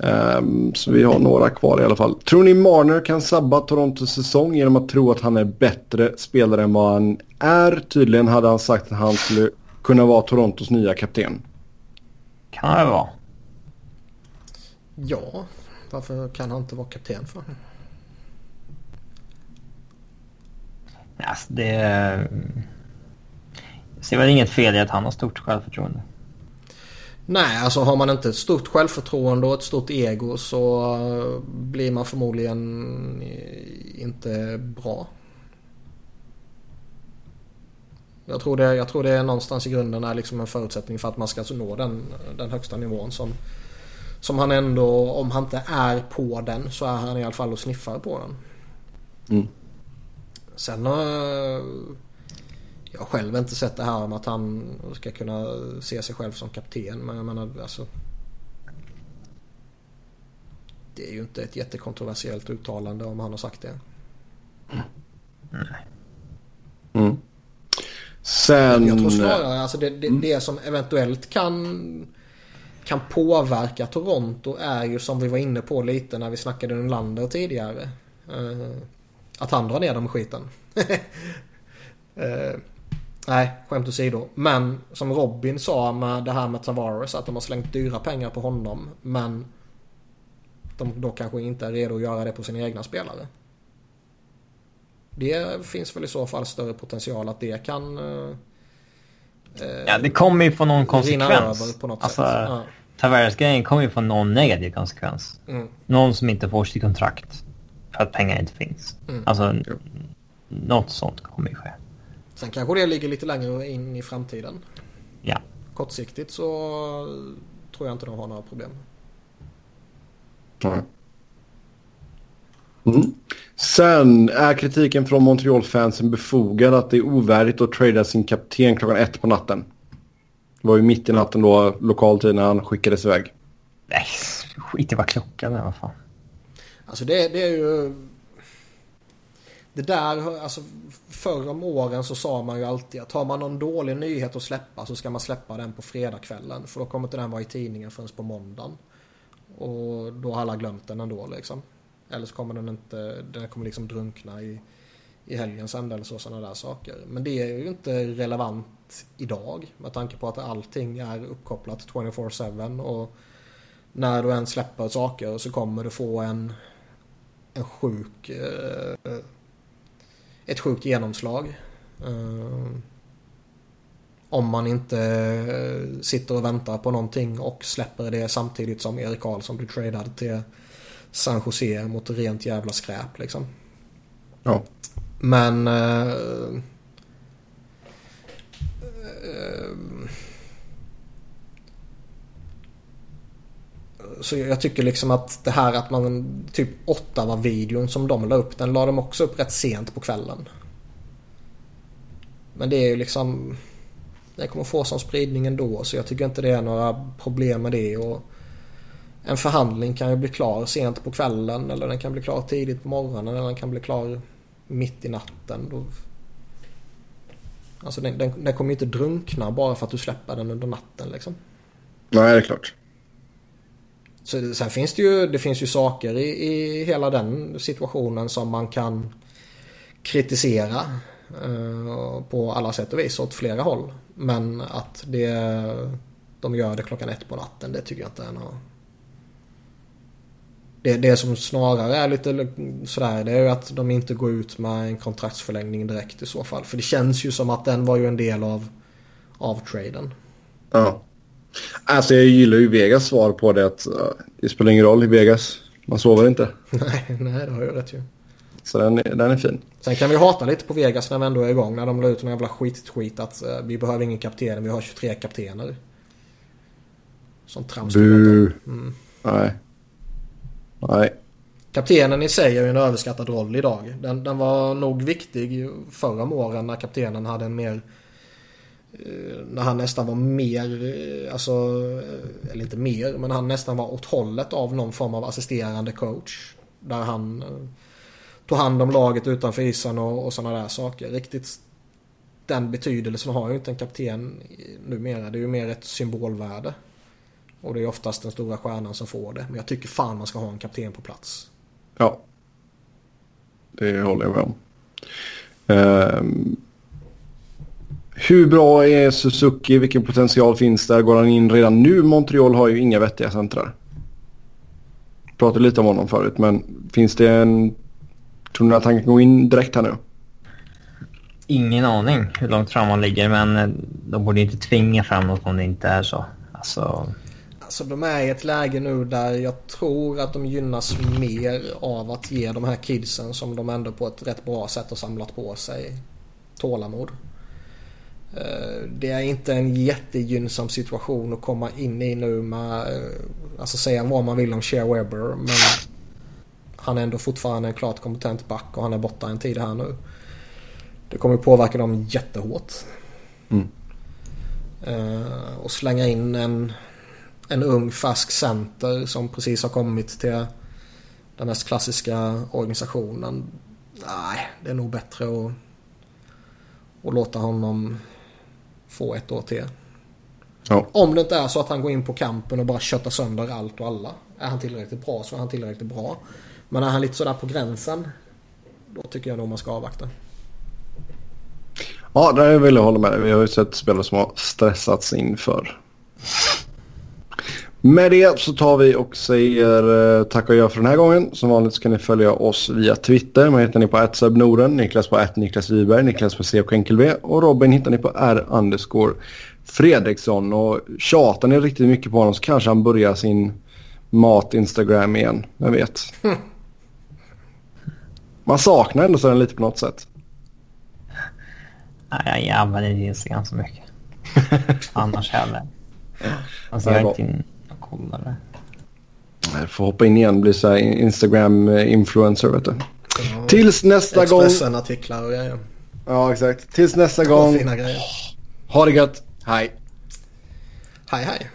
Ehm, så vi har några kvar i alla fall. Tror ni Marner kan sabba Torontos säsong genom att tro att han är bättre spelare än vad han är? Tydligen hade han sagt att han skulle kunna vara Torontos nya kapten. Kan det vara. Ja, varför kan han inte vara kapten för? Alltså det... Jag ser väl inget fel i att han har stort självförtroende. Nej, alltså har man inte ett stort självförtroende och ett stort ego så eh, blir man förmodligen eh, inte bra. Jag tror, det, jag tror det är någonstans i grunden är liksom en förutsättning för att man ska nå den, den högsta nivån som, som han ändå, om han inte är på den så är han i alla fall och sniffar på den. Mm. Sen eh, Jag har själv inte sett det här om att han ska kunna se sig själv som kapten. Men jag menar alltså. Det är ju inte ett jättekontroversiellt uttalande om han har sagt det. Nej. Mm. Sen... Jag tror snarare alltså det, det, det som eventuellt kan, kan påverka Toronto är ju som vi var inne på lite när vi snackade Nylander tidigare. Uh, att han drar ner dem i skiten. uh, [LAUGHS] nej, skämt åsido. Men som Robin sa med det här med Tavares att de har slängt dyra pengar på honom. Men de då kanske inte är redo att göra det på sina egna spelare. Det finns väl i så fall större potential att det kan... Eh, Eh, ja, det kommer ju få någon konsekvens. På något alltså, sätt. Ja. Tavares-grejen kommer ju få någon negativ konsekvens. Mm. Någon som inte får sitt kontrakt för att pengar inte finns. Mm. Alltså, något sånt kommer ju ske. Sen kanske det ligger lite längre in i framtiden. Ja. Kortsiktigt så tror jag inte de har några problem. Nej. Mm. Sen är kritiken från Montreal-fansen befogad att det är ovärdigt att trada sin kapten klockan ett på natten. Det var ju mitt i natten då, lokal tid, när han skickades iväg. Nej, skit i vad klockan är, vad fan. Alltså det, det är ju... Det där, alltså förr om åren så sa man ju alltid att har man någon dålig nyhet att släppa så ska man släppa den på fredagskvällen. För då kommer inte den vara i tidningen förrän på måndagen. Och då har alla glömt den ändå liksom. Eller så kommer den inte, den kommer liksom drunkna i, i helgens ände eller så, sådana där saker. Men det är ju inte relevant idag med tanke på att allting är uppkopplat 24-7 och när du än släpper saker så kommer du få en, en sjuk, eh, ett sjukt genomslag. Eh, om man inte sitter och väntar på någonting och släpper det samtidigt som Erik Karlsson blir tradad till San Jose mot rent jävla skräp liksom. Ja. Men... Eh, eh, så jag tycker liksom att det här att man typ Ottawa-videon som de la upp den la de också upp rätt sent på kvällen. Men det är ju liksom... Det kommer få sån spridning ändå så jag tycker inte det är några problem med det. Och en förhandling kan ju bli klar sent på kvällen eller den kan bli klar tidigt på morgonen eller den kan bli klar mitt i natten. Då... Alltså den, den, den kommer ju inte drunkna bara för att du släpper den under natten liksom. Nej, det är klart. Så sen finns det ju, det finns ju saker i, i hela den situationen som man kan kritisera eh, på alla sätt och vis åt flera håll. Men att det, de gör det klockan ett på natten det tycker jag inte är något det, det som snarare är lite sådär det är ju att de inte går ut med en kontraktsförlängning direkt i så fall. För det känns ju som att den var ju en del av, av traden. Ja. Alltså jag gillar ju Vegas svar på det att uh, det spelar ingen roll i Vegas. Man sover inte. [LAUGHS] nej, nej det har ju rätt ju. Så den, är, den är fin. Sen kan vi hata lite på Vegas när vi ändå är igång. När de la ut en jävla skit-tweet att uh, vi behöver ingen kapten, vi har 23 kaptener. Sånt trams. Bu. Mm. Nej. Nej. Kaptenen i sig är ju en överskattad roll idag. Den, den var nog viktig förra om åren när kaptenen hade en mer eh, när han nästan var mer, eh, alltså, eh, eller inte mer, men han nästan var åt hållet av någon form av assisterande coach. Där han tog hand om laget utanför isen och, och sådana där saker. Riktigt den betydelsen har ju inte en kapten numera. Det är ju mer ett symbolvärde. Och det är oftast den stora stjärnan som får det. Men jag tycker fan man ska ha en kapten på plats. Ja. Det håller jag med om. Um, hur bra är Suzuki? Vilken potential finns där? Går han in redan nu? Montreal har ju inga vettiga centrar. Pratade lite om honom förut men finns det en... Tror ni att han kan gå in direkt här nu? Ingen aning hur långt fram han ligger men de borde inte tvinga fram något om det inte är så. Alltså... Alltså de är i ett läge nu där jag tror att de gynnas mer av att ge de här kidsen som de ändå på ett rätt bra sätt har samlat på sig tålamod. Det är inte en jättegynnsam situation att komma in i nu med, alltså säga vad man vill om Shea Weber men han är ändå fortfarande en klart kompetent back och han är borta en tid här nu. Det kommer påverka dem jättehårt. Mm. Eh, och slänga in en, en ung färsk center som precis har kommit till den mest klassiska organisationen. Nej, det är nog bättre att, att låta honom få ett år till. Ja. Om det inte är så att han går in på kampen och bara köttar sönder allt och alla. Är han tillräckligt bra så är han tillräckligt bra. Men är han lite sådär på gränsen. Då tycker jag nog man ska avvakta. Ja, där vill jag hålla med. Vi har ju sett spelare som har stressats inför. Med det så tar vi och säger eh, tack och gör för den här gången. Som vanligt ska ni följa oss via Twitter. Man hittar ni på @sebnoren, Niklas på Niklas Wiberg, Niklas på CK V och Robin hittar ni på R underscore Fredriksson. Och tjatar ni riktigt mycket på honom så kanske han börjar sin mat-Instagram igen. Vem vet. [LAUGHS] Man saknar ändå den lite på något sätt. Nej, jag använder inte Instagram så mycket. [LAUGHS] Annars heller. Alltså Ja, jag är bra. inte och kollar det. Jag får hoppa in igen bli så här Instagram-influencer vet du. Ja, Tills nästa gång. Expressen-artiklar och grejer. Ja exakt. Tills nästa Och gång. fina grejer. Ha det gött. Hej. Hej hej.